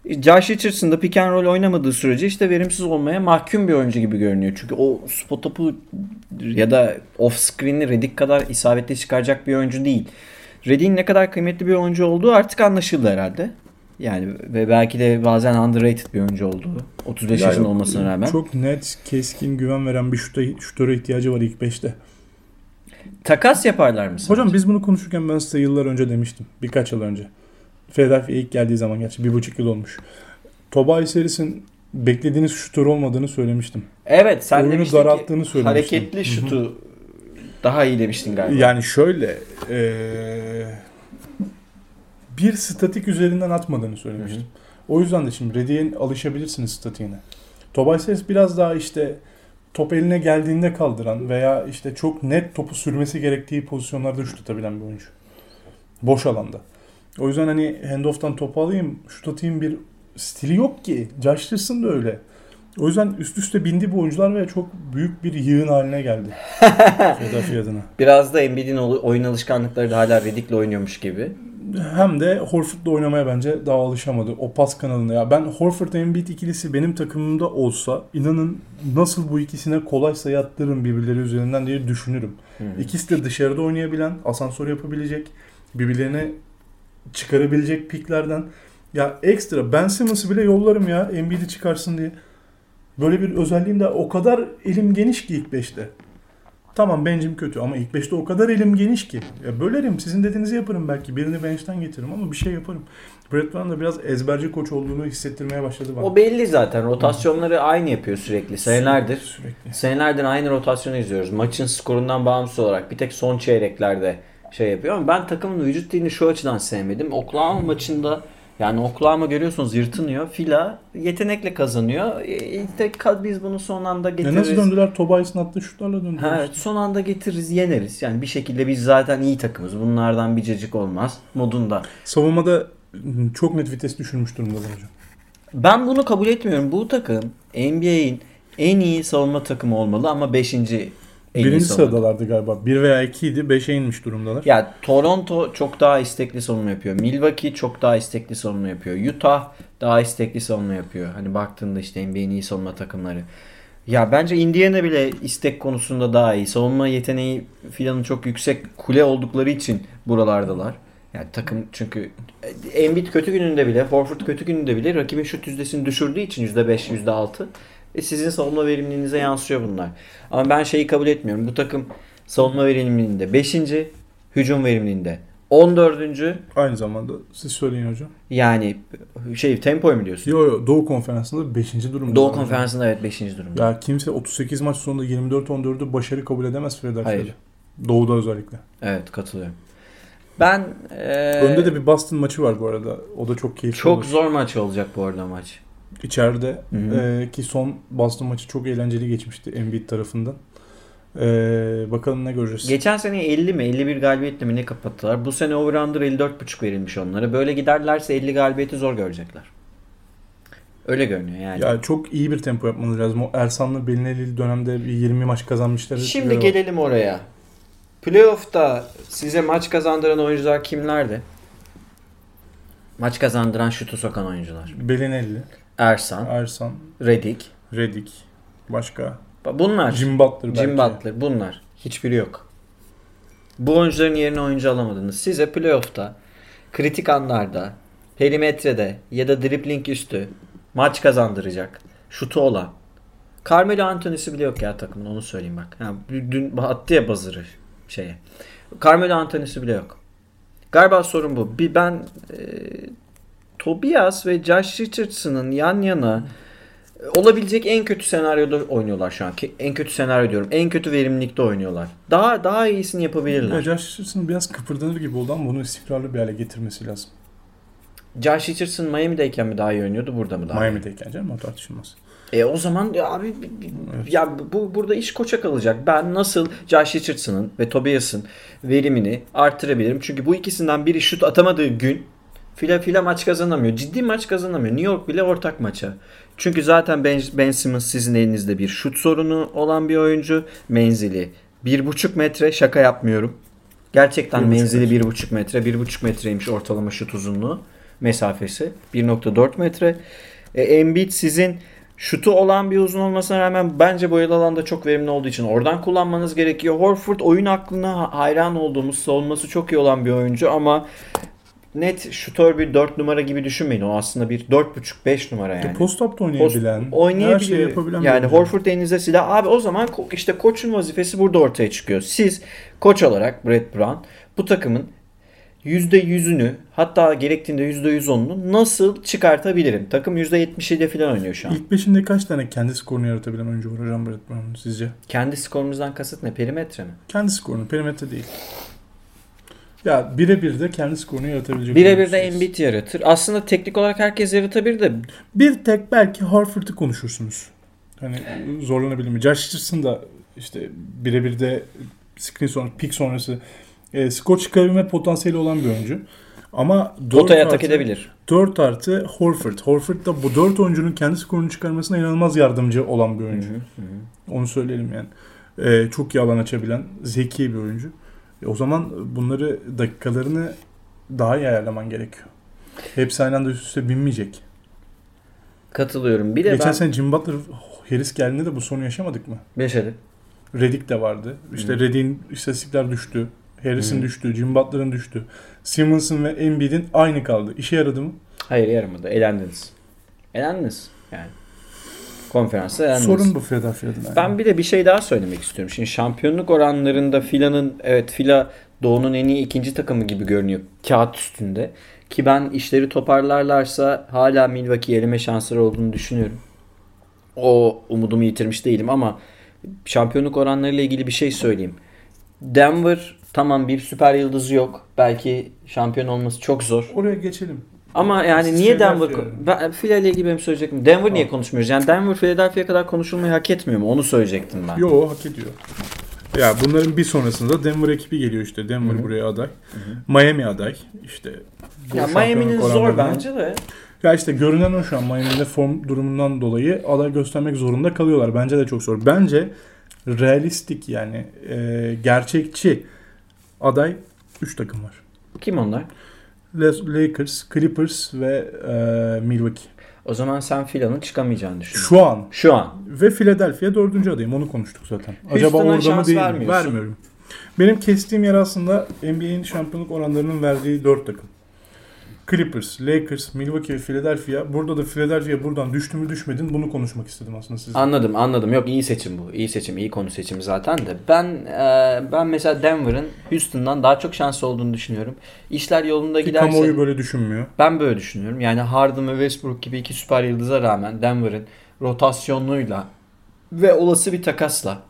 Josh Richardson da pick and roll oynamadığı sürece işte verimsiz olmaya mahkum bir oyuncu gibi görünüyor. Çünkü o spot topu ya da off screen'i Redick kadar isabetli çıkaracak bir oyuncu değil. Redick'in ne kadar kıymetli bir oyuncu olduğu artık anlaşıldı herhalde. Yani ve belki de bazen underrated bir oyuncu olduğu. 35 Ya yaşında yok, olmasına rağmen. Çok net, keskin, güven veren bir şuta, şutöre ihtiyacı var ilk 5'te. Takas yaparlar mı? sence? Hocam biz bunu konuşurken ben size yıllar önce demiştim. Birkaç yıl önce. Philadelphia ilk geldiği zaman gerçi bir buçuk yıl olmuş. Tobias Harris'in beklediğiniz şutör olmadığını söylemiştim. Evet sen Oyunu demiştin ki daralttığını söylemiştin. hareketli Hı hı. şutu daha iyi demiştin galiba. Yani şöyle eee, bir statik üzerinden atmadığını söylemiştim. O yüzden de şimdi Redick'in alışabilirsiniz statiğine. Tobias Harris biraz daha işte top eline geldiğinde kaldıran veya işte çok net topu sürmesi gerektiği pozisyonlarda şut atabilen bir oyuncu. Boş alanda. O yüzden hani handoff'tan topu alayım, şut atayım bir stili yok ki. Josh Richardson da öyle. O yüzden üst üste bindi bu oyuncular ve çok büyük bir yığın haline geldi. (laughs) Philadelphia adına. Biraz da Embiid'in oyun alışkanlıkları da hala Redick'le oynuyormuş gibi. Hem de Horford'la oynamaya bence daha alışamadı. O pas kanalında ya. Ben Horford Embiid ikilisi benim takımımda olsa inanın nasıl bu ikisine kolay sayı attırırım birbirleri üzerinden diye düşünürüm. İkisi de dışarıda oynayabilen, asansör yapabilecek, birbirlerine çıkarabilecek piklerden. Ya ekstra Ben Simmons'ı bile yollarım ya Embiid'i çıkarsın diye. Böyle bir özelliğim de o kadar elim geniş ki ilk 5'te. Tamam bencim kötü ama ilk 5'te o kadar elim geniş ki. Ya bölerim sizin dediğinizi yaparım belki. Birini bench'ten getiririm ama bir şey yaparım. Brett Brown da biraz ezberci koç olduğunu hissettirmeye başladı bana. O belli zaten. Rotasyonları aynı yapıyor sürekli. Senelerdir. Sürekli. Senelerdir aynı rotasyonu izliyoruz. Maçın skorundan bağımsız olarak bir tek son çeyreklerde şey yapıyor ama ben takımın vücut dilini şu açıdan sevmedim. Oklahoma maçında yani Oklahoma görüyorsunuz yırtınıyor. Fila yetenekle kazanıyor. E, İşte biz bunu son anda getiririz. nasıl döndüler? Tobias'ın attığı şutlarla döndüler. Ha, son anda getiririz yeneriz. Yani bir şekilde biz zaten iyi takımız. Bunlardan bir cacık olmaz modunda. Savunmada çok net vites düşürmüş durumdalar hocam. Ben bunu kabul etmiyorum. Bu takım NBA'in en iyi savunma takımı olmalı ama 5. en Birinci sıradalardı galiba. 1 veya 2 idi. 5'e inmiş durumdalar. Ya Toronto çok daha istekli savunma yapıyor. Milwaukee çok daha istekli savunma yapıyor. Utah daha istekli savunma yapıyor. Hani baktığında işte NBA'nin iyi savunma takımları. Ya bence Indiana bile istek konusunda daha iyi. Savunma yeteneği filanın çok yüksek kule oldukları için buralardalar. Yani takım çünkü e, Embiid kötü gününde bile, Horford kötü gününde bile rakibin şut yüzdesini düşürdüğü için %5, %6 e sizin savunma verimliliğinize yansıyor bunlar. Ama ben şeyi kabul etmiyorum. Bu takım savunma verimliliğinde 5. hücum verimliliğinde 14. Aynı zamanda siz söyleyin hocam. Yani şey tempo mu diyorsun? Yo yo Doğu Konferansı'nda 5. durumda. Doğu. Konferansı'nda evet 5. durumda. Ya kimse 38 maç sonunda 24-14'ü başarı kabul edemez Philadelphia'da. Hayır. Doğu'da özellikle. Evet katılıyorum. Ben eee, Önde de bir Boston maçı var bu arada. O da çok keyifli çok olur. zor maç olacak bu arada maç. İçeride Hı hı. e, ki son Boston maçı çok eğlenceli geçmişti Embiid tarafından. E, bakalım ne göreceğiz. Geçen sene 50 mi 51 galibiyetle mi ne kapattılar. Bu sene over-under 54.5 verilmiş onlara. Böyle giderlerse 50 galibiyeti zor görecekler. Öyle görünüyor yani. Ya çok iyi bir tempo yapmanız lazım. O Ersan'la Belinelli dönemde bir 20 maç kazanmışlar. Şimdi gelelim oraya. Playoff'ta size maç kazandıran oyuncular kimlerdi? Maç kazandıran şutu sokan oyuncular. Belinelli, Ersan, Ersan, Redick. Redick, başka. Bunlar. Jim Butler belki. Jim Butler. Bunlar. Hiçbiri yok. Bu oyuncuların yerine oyuncu alamadınız. Size playoff'ta, kritik anlarda, perimetrede ya da dribbling üstü maç kazandıracak şutu olan Carmelo Anthony'si bile yok ya takımın onu söyleyeyim bak. Yani dün attı ya buzzer'ı şeye. Carmelo Anthony'si bile yok. Galiba sorun bu. Bir ben e, Tobias ve Josh Richardson'ın yan yana olabilecek en kötü senaryoda oynuyorlar şu an. En kötü senaryo diyorum. En kötü verimlilikte oynuyorlar. Daha daha iyisini yapabilirler. Ya Josh Richardson biraz kıpırdanır gibi oldu ama bunu istikrarlı bir hale getirmesi lazım. Josh Richardson Miami'deyken mi daha iyi oynuyordu burada mı daha? Miami'deyken canım o tartışılmaz. E o zaman ya abi bi- bi- Evet. ya bu burada iş koça kalacak. Ben nasıl Josh Richardson'ın ve Tobias'ın verimini artırabilirim? Çünkü bu ikisinden biri şut atamadığı gün fila fila maç kazanamıyor. Ciddi maç kazanamıyor. New York bile ortak maça. Çünkü zaten Ben, ben Simmons sizin elinizde bir şut sorunu olan bir oyuncu. Menzili 1,5 metre şaka yapmıyorum. Gerçekten Bir buçuk menzili metre. 1,5 metre. 1,5 metreymiş ortalama şut uzunluğu. Mesafesi 1,4 metre. E, Embiid sizin şutu olan bir uzun olmasına rağmen bence boyalı alanda çok verimli olduğu için oradan kullanmanız gerekiyor. Horford oyun aklına ha- hayran olduğumuz, savunması çok iyi olan bir oyuncu ama net şutör bir 4 numara gibi düşünmeyin. O aslında bir 4.5-5 numara yani. Yani. Post-up'ta Post- oynayabilen, her şeyi yapabilen yani. Horford elinize silah. Abi o zaman işte koçun vazifesi burada ortaya çıkıyor. Siz koç olarak Brett Brown bu takımın %100'ünü hatta gerektiğinde %110'unu nasıl çıkartabilirim? Takım %77 falan oynuyor şu an. İlk beşinde kaç tane kendi skorunu yaratabilen oyuncu var hocam Brett Brown'un sizce? Kendi skorumuzdan kasıt ne? Perimetre mi? Kendi skorunu, perimetre değil. Ya birebir de kendi skorunu yaratabilecek Birebir de. Embiid yaratır. Aslında teknik olarak herkes yaratabilir de Bir tek belki Horford'u konuşursunuz. Hani zorlanabilir mi? Josh Richardson da işte birebir de screen sonra, pick sonrası e, skor çıkarabilme potansiyeli olan bir oyuncu. Ama 4 potaya atak artı, edebilir. 4 artı Horford. Horford da bu 4 oyuncunun kendi skorunu çıkarmasına inanılmaz yardımcı olan bir oyuncu. Hı hı, hı. Onu söyleyelim yani. Ee, çok iyi alan açabilen, zeki bir oyuncu. E, o zaman bunları dakikalarını daha iyi ayarlaman gerekiyor. Hepsi aynı anda üst üste binmeyecek. Katılıyorum. Bir de Geçen ben sene Jim Butler Harris geldiğinde de bu sorunu yaşamadık mı? yaşadık. Redick de vardı. İşte Hı. Redick'in istatistikler düştü. Harris'in Hı. düştü. Jim Butler'ın düştü. Simmons'ın ve Embiid'in aynı kaldı. İşe yaradı mı? Hayır yaramadı. Elendiniz. Elendiniz. Yani. Konferansta elendiniz. Sorun bu Philadelphia'da. Yani. Ben bir de bir şey daha söylemek istiyorum. Şimdi şampiyonluk oranlarında Fila'nın evet Fila Doğu'nun en iyi ikinci takımı gibi görünüyor kağıt üstünde. Ki ben işleri toparlarlarsa hala Milwaukee eleme şansları olduğunu düşünüyorum. O umudumu yitirmiş değilim ama şampiyonluk oranlarıyla ilgili bir şey söyleyeyim. Denver tamam bir süper yıldızı yok. Belki şampiyon olması çok zor. Oraya geçelim. Ama yani Siz niye Denver Philadelphia. ben ile ilgili benim söyleyecektim. Denver niye konuşmuyoruz? Yani Denver Philadelphia kadar konuşulmayı hak etmiyor mu? Onu söyleyecektim ben. Yo hak ediyor. Ya bunların bir sonrasında Denver ekibi geliyor işte. Denver Hı hı. buraya aday. Miami aday. İşte Ya Miami'nin zor bence de. Ya işte görünen o şu an Miami'de form durumundan dolayı aday göstermek zorunda kalıyorlar. Bence de çok zor. Bence realistik yani e, gerçekçi aday 3 takım var. Kim onlar? Lakers, Clippers ve e, Milwaukee. O zaman sen Fila'nın çıkamayacağını düşünüyorsun. Şu an Şu an. ve Philadelphia dördüncü adayım. Onu konuştuk zaten. Acaba orada mı değil mi? Vermiyorum. Benim kestiğim yer aslında NBA'in şampiyonluk oranlarının verdiği 4 takım. Clippers, Lakers, Milwaukee ve Philadelphia. Burada da Philadelphia buradan düştü mü düşmedin bunu konuşmak istedim aslında sizle. Anladım anladım. Yok iyi seçim bu. İyi seçim. iyi konu seçimi zaten de. Ben e, ben mesela Denver'ın Houston'dan daha çok şanslı olduğunu düşünüyorum. İşler yolunda Ki giderse kamuoyu böyle düşünmüyor. ben böyle düşünüyorum. Yani Harden ve Westbrook gibi iki süper yıldıza rağmen Denver'ın rotasyonuyla ve olası bir takasla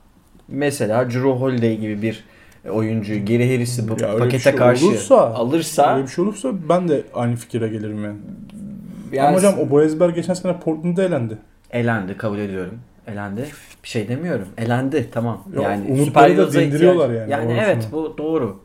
mesela Drew Holiday gibi bir oyuncuyu Geri Harris'i bu Ya pakete şey karşı olursa- alırsa Öyle bir şey olursa ben de aynı fikire gelirim yani. yani Ama hocam o Boyezber geçen sene Portland'da elendi. elendi kabul ediyorum. Elendi. Bir şey demiyorum. Elendi tamam. Ya, yani süper da dindiriyorlar yani, Yani doğrusunu. evet bu doğru.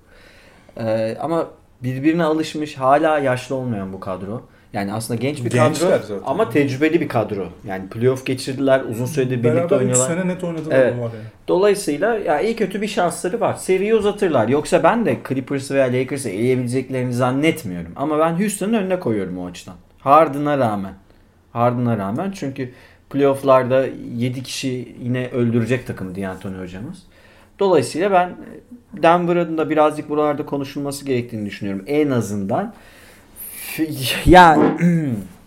Ee, ama birbirine alışmış hala yaşlı olmayan bu kadro. Yani aslında genç bir Gençler kadro zaten. ama tecrübeli bir kadro. Yani playoff geçirdiler, uzun süredir birlikte Beraber 3 oynuyorlar. sene net oynadılar Evet. evet. var yani. Dolayısıyla ya iyi kötü bir şansları var. Seriyi uzatırlar. Yoksa ben de Clippers veya Lakers'ı eleyebileceklerini zannetmiyorum. Ama ben Houston'ın önüne koyuyorum o açıdan. Harden'a rağmen. Harden'a rağmen çünkü playoff'larda 7 kişi yine öldürecek takım D'Antoni hocamız. Dolayısıyla ben Denver'ın da birazcık buralarda konuşulması gerektiğini düşünüyorum. En azından ya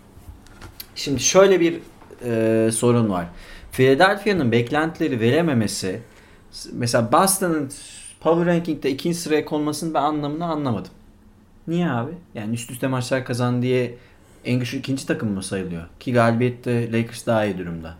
(clears throat) şimdi şöyle bir e, sorun var. Philadelphia'nın beklentileri verememesi mesela Boston'ın Power Ranking'de ikinci sıraya konmasının ben anlamını anlamadım. Niye abi? Yani üst üste maçlar kazan diye en güçlü ikinci takım mı sayılıyor? Ki galibiyette Lakers daha iyi durumda.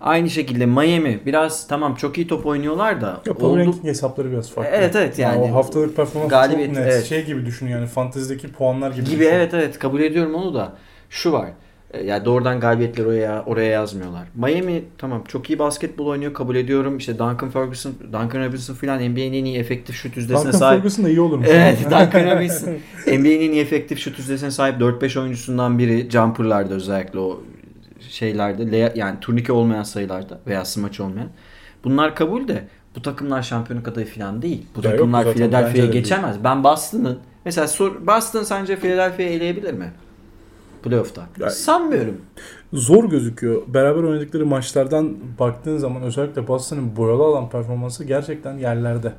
Aynı şekilde Miami biraz tamam çok iyi top oynuyorlar da Ya Power oldu- hesapları biraz farklı. Evet, evet, yani o haftalık performans galibiyet, çok net. evet. Şey gibi düşün yani fantezideki puanlar gibi. gibi düşün. evet evet kabul ediyorum onu da. Şu var. E, Yani doğrudan galibiyetleri oraya oraya yazmıyorlar. Miami tamam çok iyi basketbol oynuyor kabul ediyorum. İşte Duncan Ferguson, Duncan Robinson falan NBA'nin en iyi efektif şut yüzdesine Duncan sahip. Ferguson da iyi olurmuş. (laughs) Evet Duncan Robinson NBA'nin en iyi efektif şut yüzdesine sahip 4-5 oyuncusundan biri. Jumper'larda özellikle o şeylerde yani turnike olmayan sayılarda veya smaç olmayan. Bunlar kabul de bu takımlar şampiyonluk adayı falan değil. Bu Ya takımlar Philadelphia'ya değil. geçemez. Ben Boston'ın mesela sor, Boston sence Philadelphia'yı eleyebilir mi? Playoff'ta. Ya- Sanmıyorum. Zor gözüküyor. Beraber oynadıkları maçlardan baktığın zaman özellikle Boston'ın boyalı alan performansı gerçekten yerlerde.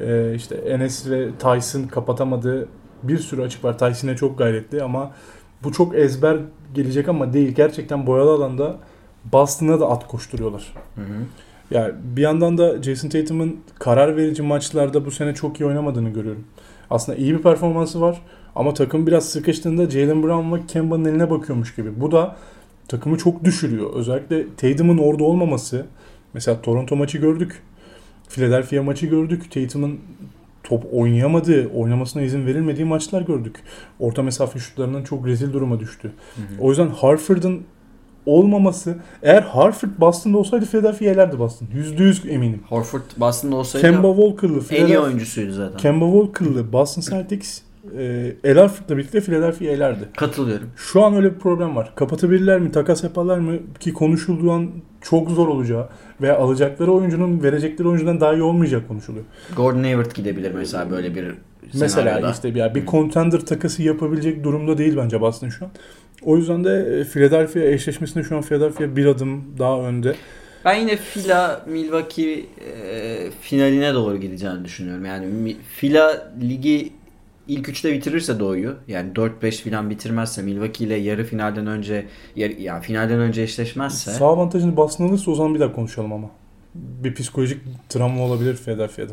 Ee, işte Enes ve Tyson kapatamadığı bir sürü açık var. Tyson'e çok gayretli ama bu çok ezber gelecek ama değil. Gerçekten boyalı alanda Boston'a da at koşturuyorlar. Hı hı. Yani bir yandan da Jason Tatum'un karar verici maçlarda bu sene çok iyi oynamadığını görüyorum. Aslında iyi bir performansı var ama takım biraz sıkıştığında Jalen Brown ve Kemba'nın eline bakıyormuş gibi. Bu da takımı çok düşürüyor. Özellikle Tatum'un orada olmaması. Mesela Toronto maçı gördük. Philadelphia maçı gördük. Tatum'un top oynayamadığı, oynamasına izin verilmediği maçlar gördük. Orta mesafe şutlarının çok rezil duruma düştü. O yüzden Harford'un olmaması eğer Harford Boston'da olsaydı Philadelphia elerdi Boston. %100 eminim. Horford Boston'da olsaydı Kemba Walker'lı en iyi oyuncusuydu zaten. Kemba Walker'lı Boston Celtics e, El Harford'la birlikte Philadelphia elerdi. Katılıyorum. Şu an öyle bir problem var. Kapatabilirler mi, takas yaparlar mı ki konuşulduğu an çok zor olacağı veya alacakları oyuncunun verecekleri oyuncudan daha iyi olmayacak konuşuluyor. Gordon Hayward gidebilir mesela böyle bir Mesela senaryoda. işte ya bir contender takası yapabilecek durumda değil bence Boston şu an. O yüzden de e, Philadelphia eşleşmesinde şu an Philadelphia bir adım daha önde. Ben yine Fila Milwaukee e, finaline doğru gideceğini düşünüyorum. Yani Fila ligi ilk üçte bitirirse doğuyu yani 4-5 falan bitirmezse Milwaukee ile yarı finalden önce yarı, yani finalden önce eşleşmezse Sağ avantajını Boston alırsa o zaman bir daha konuşalım ama. Bir psikolojik travma olabilir Philadelphia'da.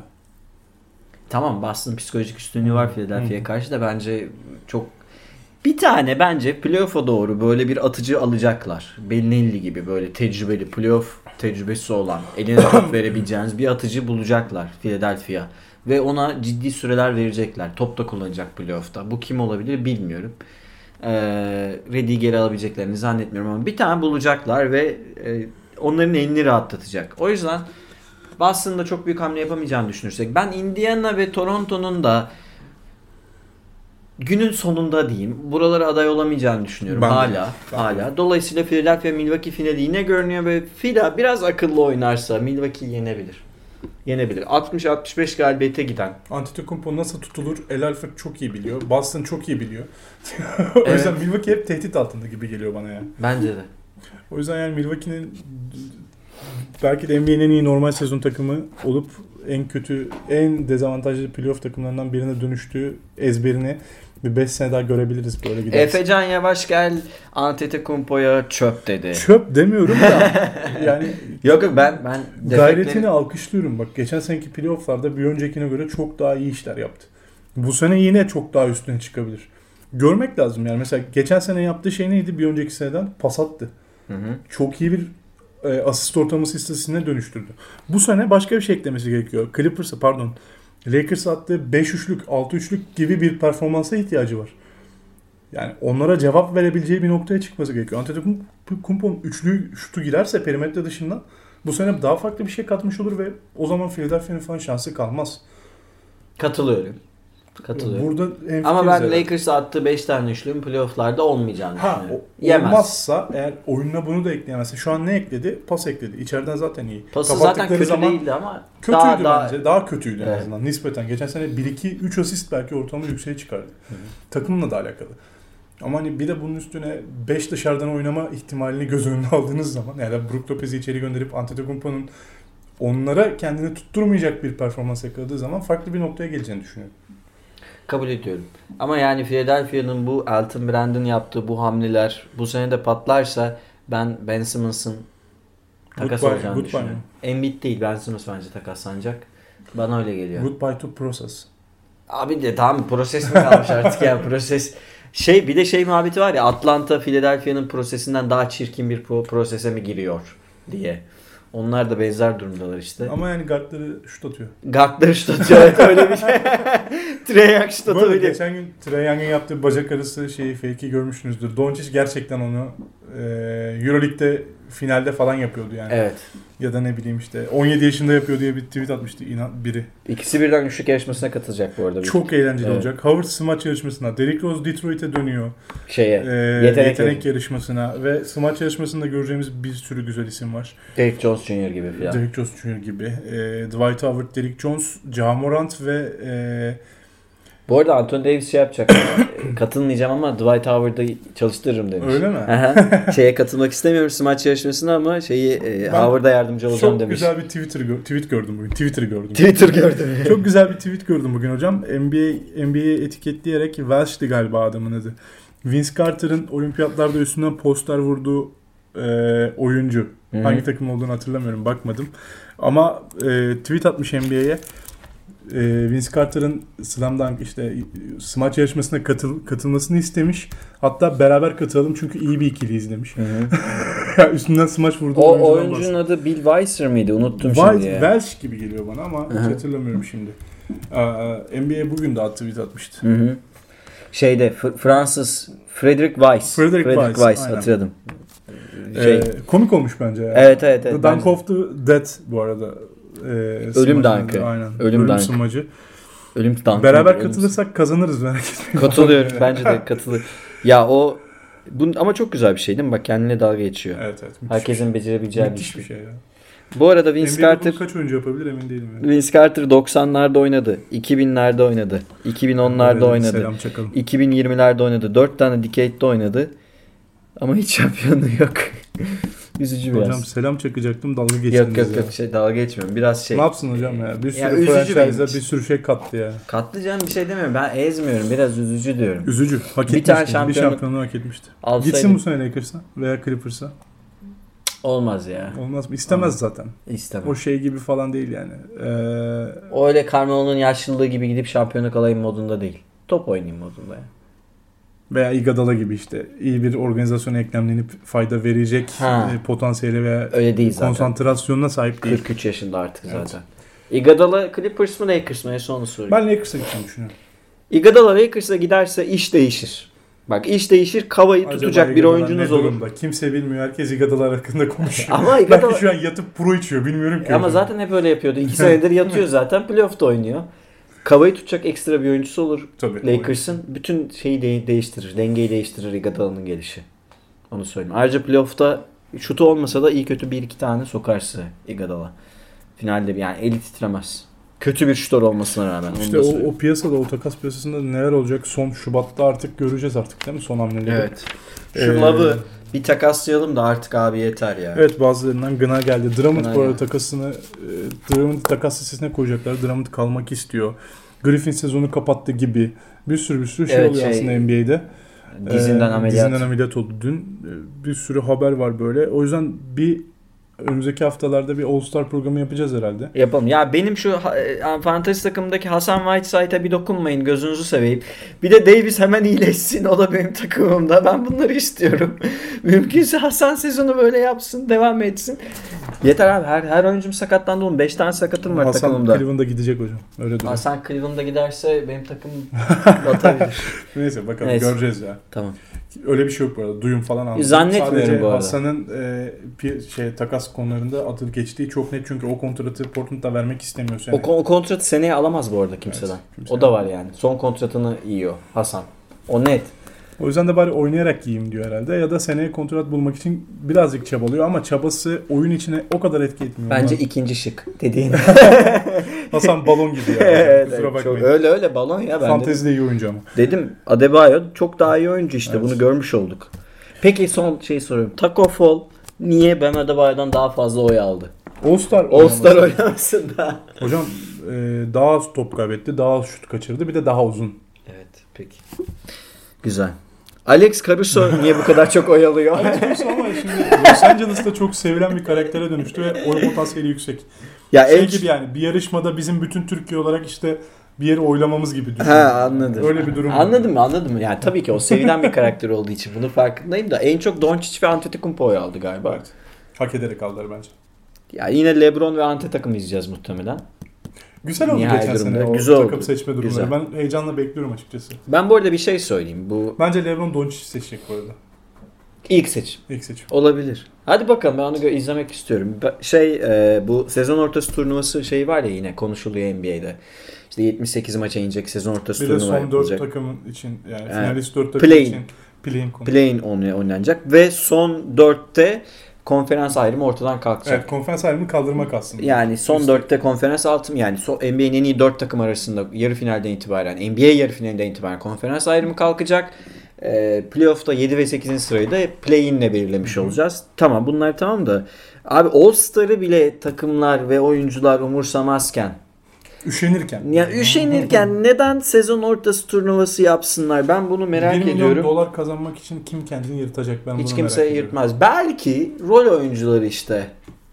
tamam Boston psikolojik üstünlüğü var Philadelphia'ya karşı da bence çok bir tane bence playoff'a doğru böyle bir atıcı alacaklar. Bellinelli gibi böyle tecrübeli playoff tecrübesi olan eline top (coughs) verebileceğiniz bir atıcı bulacaklar Philadelphia. Ve ona ciddi süreler verecekler. Top da kullanacak playoff'ta. Bu kim olabilir bilmiyorum. Ee, Reddy'i geri alabileceklerini zannetmiyorum ama bir tane bulacaklar ve e, onların elini rahatlatacak. O yüzden Boston'da çok büyük hamle yapamayacağını düşünürsek ben Indiana ve Toronto'nun da günün sonunda diyeyim buralara aday olamayacağını düşünüyorum Ben hala Ben hala. Dolayısıyla Philadelphia Milwaukee finali yine görünüyor ve Phila biraz akıllı oynarsa Milwaukee yenebilir. Yenebilir. 60-65 galibiyete giden. Antetokounmpo nasıl tutulur El Alfred çok iyi biliyor. Boston çok iyi biliyor. (laughs) o Evet. yüzden Milwaukee hep tehdit altında gibi geliyor bana yani. Bence de. O yüzden yani Milwaukee'nin belki de NBA'nin en iyi normal sezon takımı olup en kötü, en dezavantajlı playoff takımlarından birine dönüştüğü ezberini bir 5 sene daha görebiliriz böyle giderse. Efecan Yavaş gel Antetokounmpo'ya çöp dedi. Çöp demiyorum da (laughs) yani Yok yok ben ben gayretini alkışlıyorum. Bak geçen seneki playofflarda bir öncekine göre çok daha iyi işler yaptı. Bu sene yine çok daha üstüne çıkabilir. Görmek lazım yani. Mesela geçen sene yaptığı şey neydi? Bir önceki seneden pas attı. Hı hı. Çok iyi bir e, asist ortalaması istatistiğine dönüştürdü. Bu sene başka bir şey eklemesi gerekiyor. Clippers'a pardon. Lakers attığı 5 üçlük, 6 üçlük gibi bir performansa ihtiyacı var. Yani onlara cevap verebileceği bir noktaya çıkması gerekiyor. Antetokounmpo'nun üçlü şutu girerse perimetre dışından bu sene daha farklı bir şey katmış olur ve o zaman Philadelphia'nın falan şansı kalmaz. Katılıyorum. Katılıyorum. Burada Ama ben. Lakers'a attığı 5 tane üçlünün playoff'larda olmayacağını Ha, düşünüyorum. o- Yemez. olmazsa eğer oyununa bunu da ekleyemezse şu an ne ekledi? Pas ekledi. İçeriden zaten iyi. Pası zaten kötü zaman değildi ama Kötüydü daha, daha bence. Daha kötüydü en Evet. azından nispeten. Geçen sene 1-2 3 asist belki ortalama yükseğe çıkardı. Takımla da alakalı. Ama hani bir de bunun üstüne 5 dışarıdan oynama ihtimalini göz önüne aldığınız zaman yani Brook Lopez'i içeri gönderip Antetokounmpo'nun onlara kendini tutturmayacak bir performans yakaladığı zaman farklı bir noktaya geleceğini düşünüyorum. Kabul ediyorum. Ama yani Philadelphia'nın bu Elton Brand'ın yaptığı bu hamleler bu sene de patlarsa ben Ben Simmons'ın takas Goodbye- olacağını goodbye düşünüyorum. Embiid değil Ben Simmons bence takaslanacak. Bana öyle geliyor. Goodbye to process. Abi de tamam proses mi kalmış artık ya (laughs) proses. Şey bir de şey muhabbeti var ya Atlanta Philadelphia'nın prosesinden daha çirkin bir pro- prosese mi giriyor diye. Onlar da benzer durumdalar işte. Ama yani guardları şut atıyor. Guardları şut atıyor evet öyle bir şey. (laughs) Trey Young şut atıyor. geçen gün Trae Young'ın yaptığı bacak arası şeyi fake'i görmüşsünüzdür. Doncic gerçekten onu e, Euroleague'de finalde falan yapıyordu yani. Evet. Ya da ne bileyim işte 17 yaşında yapıyor diye bir tweet atmıştı inan biri. İkisi birden üçlük yarışmasına katılacak bu arada. Çok eğlenceli Evet. olacak. Howard smaç yarışmasına, Derrick Rose Detroit'e dönüyor. Şeye. Ee, yetenek, yetenek, yarışmasına ve smaç yarışmasında göreceğimiz bir sürü güzel isim var. Derrick Jones Jr. gibi filan. Derrick Jones Jr. gibi. Ee, Dwight Howard, Derrick Jones, Ja Morant ve e, Bu arada Anthony Davis şey yapacak. (coughs) e, Katılmayacağım ama Dwight Howard'ı çalıştırırım demiş. öyle mi? (laughs) Şeye katılmak istemiyorum smaç yarışmasına ama şeyi e, Howard'a yardımcı olacağım Çok demiş. güzel bir Twitter gö- tweet gördüm bugün. Twitter gördüm. Twitter gördüm. (laughs) Çok güzel bir tweet gördüm bugün hocam. NBA NBA'yi etiketleyerek Welsh'ti galiba adamın adı. Vince Carter'ın olimpiyatlarda üstünden poster vurduğu e, oyuncu. Hı hı. Hangi takım olduğunu hatırlamıyorum bakmadım. Ama e, tweet atmış NBA'ye. E, Vince Carter'ın Slam Dunk işte smaç yarışmasına katıl, katılmasını istemiş. Hatta beraber katılalım çünkü iyi bir ikiliyiz demiş. Hı hı. (laughs) Ya üstünden smaç vurduğu o oyuncunun adı Bill Weiser mıydı? Unuttum White şimdi ya. Welsh gibi geliyor bana ama Hı hı. hiç hatırlamıyorum şimdi. Ee, NBA bugün de tweet atmıştı. Hı hı. Şeyde F- Fransız Frederick Weiss. Frederick Weiss, aynen. hatırladım. Şey, Ee, komik olmuş bence. ya. evet evet evet. The Dunk of the Dead bu arada. Ee, Ölüm dunk'ı. Aynen. Ölüm dunk. smacı. Ölüm dunk. Beraber Ölüm- katılırsak kazanırız merak etmeyin. Katılıyorum. (laughs) Bence de katılır. Ya o bu, ama çok güzel bir şey değil mi? Bak kendine dalga geçiyor. Evet evet. Müthiş, Herkesin becerebileceği bir müthiş şey. bir şey ya. Bu arada Vince NBA'de Carter kaç oyuncu yapabilir emin değilim. Yani. Vince Carter 90'larda oynadı. 2000'lerde oynadı. 2010'larda Böyle oynadı. Selam çakalım. 2020'lerde oynadı. 4 tane Decade'de oynadı. Ama hiç şampiyonluğu yok. Üzücü biraz. Hocam selam çakacaktım dalga geçtiniz yok yok ya. yok şey dalga geçmiyorum. Biraz şey. Ne yapsın hocam ya? Bir sürü Ya franchise'a bir sürü şey kattı ya. Katlayacağım bir şey demiyorum. Ben ezmiyorum. Biraz üzücü diyorum. Üzücü. Hak Bir etmişti. tane Bir şampiyonluk- şampiyonluğu hak etmişti. Alsaydım Gitsin bu sene Lakers'a veya Clippers'a. olmaz ya. Olmaz mı? İstemez zaten. İstemem. O şey gibi falan değil yani. Ee, O öyle Carmelo'nun yaşlılığı gibi gidip şampiyonluk alayım modunda değil. Top oynayayım modunda ya. Veya Iguodala gibi işte iyi bir organizasyona eklemlenip fayda verecek Ha. e, potansiyeli veya Öyle değil zaten. konsantrasyonuna sahip değil. 43 yaşında artık Evet. zaten. Iguodala Clippers mı Lakers mı? En son onu sorayım. Ben Lakers'a gitmeyi düşünüyorum. Iguodala Lakers'a giderse iş değişir. Bak iş değişir. Kavayı Acaba tutacak bir Iguodala oyuncunuz olur. durumda? Kimse bilmiyor. Herkes Iguodala hakkında konuşuyor. Ama (laughs) Belki Iguodala şu an yatıp pro içiyor. Bilmiyorum ki. ama zaten hep öyle yapıyordu. İki (laughs) senedir yatıyor zaten. Playoff'ta oynuyor. Kavayı tutacak ekstra bir oyuncusu olur. Tabii. Lakers'ın bütün şeyi de- değiştirir. Dengeyi değiştirir Iguodala'nın gelişi. Onu söyleyeyim. Ayrıca playoff'ta şutu olmasa da iyi kötü bir iki tane sokar size Iguodala. Finalde bir- yani eli titremez. Kötü bir şutör olmasına rağmen. İşte o, o piyasada, o takas piyasasında neler olacak son Şubat'ta artık göreceğiz artık değil mi son hamleleri? Evet. Şu Ee, Love'ı bir takaslayalım da artık abi yeter ya. Evet bazılarından gına geldi. Drummond Gına bu arada takasını e, Drummond takas listesine koyacaklar. Drummond kalmak istiyor. Griffin sezonu kapattı gibi. Bir sürü bir sürü şey Evet, oluyor şey, aslında NBA'de. Dizinden Ee, ameliyat. Dizinden ameliyat oldu dün. Ee, Bir sürü haber var böyle. O yüzden bir önümüzdeki haftalarda bir All-Star programı yapacağız herhalde. Yapalım. Ya benim şu e, fantasy takımdaki Hasan Whiteside'a bir dokunmayın gözünüzü seveyim. Bir de Davis hemen iyileşsin. O da benim takımımda. Ben bunları istiyorum. (laughs) Mümkünse Hasan sezonu böyle yapsın. Devam etsin. Yeter abi. Her, her oyuncum sakatlandı oğlum. 5 tane sakatım var Hasan takımımda. Cleveland'a gidecek hocam. Öyle duruyor. Hasan Cleveland'a giderse benim takım (laughs) batabilir. Neyse bakalım Neyse. göreceğiz ya. tamam. Öyle bir şey yok bu arada. Duyum falan almadım. Zannetmiyorum Sadece bu arada. Hasan'ın e, şey takas konularında adı geçtiği çok net çünkü o kontratı Portland'da vermek istemiyor seni. O, o kontratı seneye alamaz bu arada kimseden. Evet, kimse o da var yani. Son kontratını yiyor Hasan. O net. O yüzden de bari oynayarak yiyeyim diyor herhalde. Ya da seneye kontrat bulmak için birazcık çabalıyor ama çabası oyun içine o kadar etki etmiyor. Bence Ulan ikinci şık dediğin. (laughs) Hasan balon gibi ya. (laughs) evet, Kusura evet, çok- bakmayın. öyle öyle balon ya ben. Fantezide iyi oyuncu ama. Dedim Adebayo çok daha iyi oyuncu işte Evet. bunu görmüş olduk. Peki son şey soruyorum. Taco Fall niye Bam Adebayo'dan daha fazla oy aldı? All-Star All-Star oynaması. oynamasında. Hocam e, daha az top kaybetti, daha az şut kaçırdı. Bir de daha uzun. Evet peki. Güzel. Alex Caruso niye bu kadar çok oy alıyor? Alex Caruso ama şimdi Los Angeles'ta çok sevilen bir karaktere dönüştü ve oy potansiyeli yüksek. ya Şey en- gibi yani bir yarışmada bizim bütün Türkiye olarak işte bir yeri oylamamız gibi düşün. Ha anladım. Öyle bir durum. Anladım mı anladım mı? Yani tabii ki o sevilen bir karakter olduğu için bunu farkındayım da en çok Doncic ve Antetokounmpo oy aldı galiba. Evet. Hak ederek aldılar bence. Ya yine LeBron ve Ante takım izleyeceğiz muhtemelen. Güzel oldu Nihai geçen durumda. sene o Güzel takım oldu. seçme durumları. Güzel. Ben heyecanla bekliyorum açıkçası. Ben bu arada bir şey söyleyeyim. Bu Bence LeBron Doncic seçecek bu arada. ilk seçim. İlk seçim. Olabilir. Hadi bakalım ben onu gö- izlemek istiyorum. Ba- Şey e, bu sezon ortası turnuvası şey var ya yine konuşuluyor NBA'de. İşte 78 maça inecek sezon ortası Bir de turnuva son 4 yapılacak. takımın için yani finalist 4 takım Play-in. için play-in konu. Play-in oyn- oynanacak ve son 4'te konferans ayrımı ortadan kalkacak. Evet konferans ayrımını kaldırmak aslında. Yani son 4'te konferans altım yani so, NBA'nin en iyi 4 takım arasında yarı finalden itibaren NBA yarı finalinden itibaren konferans ayrımı kalkacak. Ee, playoff'ta 7 ve 8. sırayı da play-in'le belirlemiş olacağız. Tamam bunlar tamam da abi All-Star'ı bile takımlar ve oyuncular umursamazken Üşenirken. ya üşenirken neden sezon ortası turnuvası yapsınlar? Ben bunu merak 1 milyon ediyorum. dolar kazanmak için kim kendini yırtacak ben Hiç bunu kimse merak ediyorum. yırtmaz. Belki rol oyuncuları işte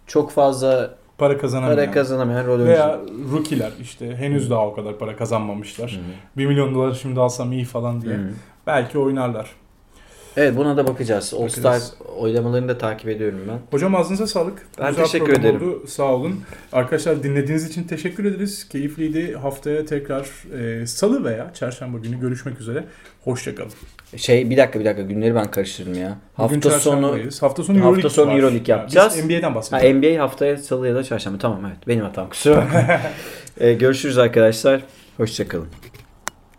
çok fazla Para kazanamayan. para kazanamayan rol oyuncuları. Veya rookie'ler işte henüz daha o kadar para kazanmamışlar. 1 milyon dolar şimdi alsam iyi falan diye. Belki oynarlar. Evet buna da bakacağız. All Star oylamalarını da takip ediyorum ben. Hocam ağzınıza sağlık. Ben Güzel teşekkür ederim. Oldu. Sağ olun. Arkadaşlar dinlediğiniz için teşekkür ederiz. Keyifliydi. Haftaya tekrar e, salı veya çarşamba günü görüşmek üzere. Hoşçakalın. Şey bir dakika bir dakika günleri ben karıştırdım ya. Hafta sonu. Hafta sonu Hafta Euroleague sonu var. Euroleague yapacağız. Biz NBA'den ha, bahsedelim. NBA haftaya salı ya da çarşamba. Tamam evet benim hatam kusura bakma. (laughs) Ee, görüşürüz arkadaşlar. Hoşçakalın.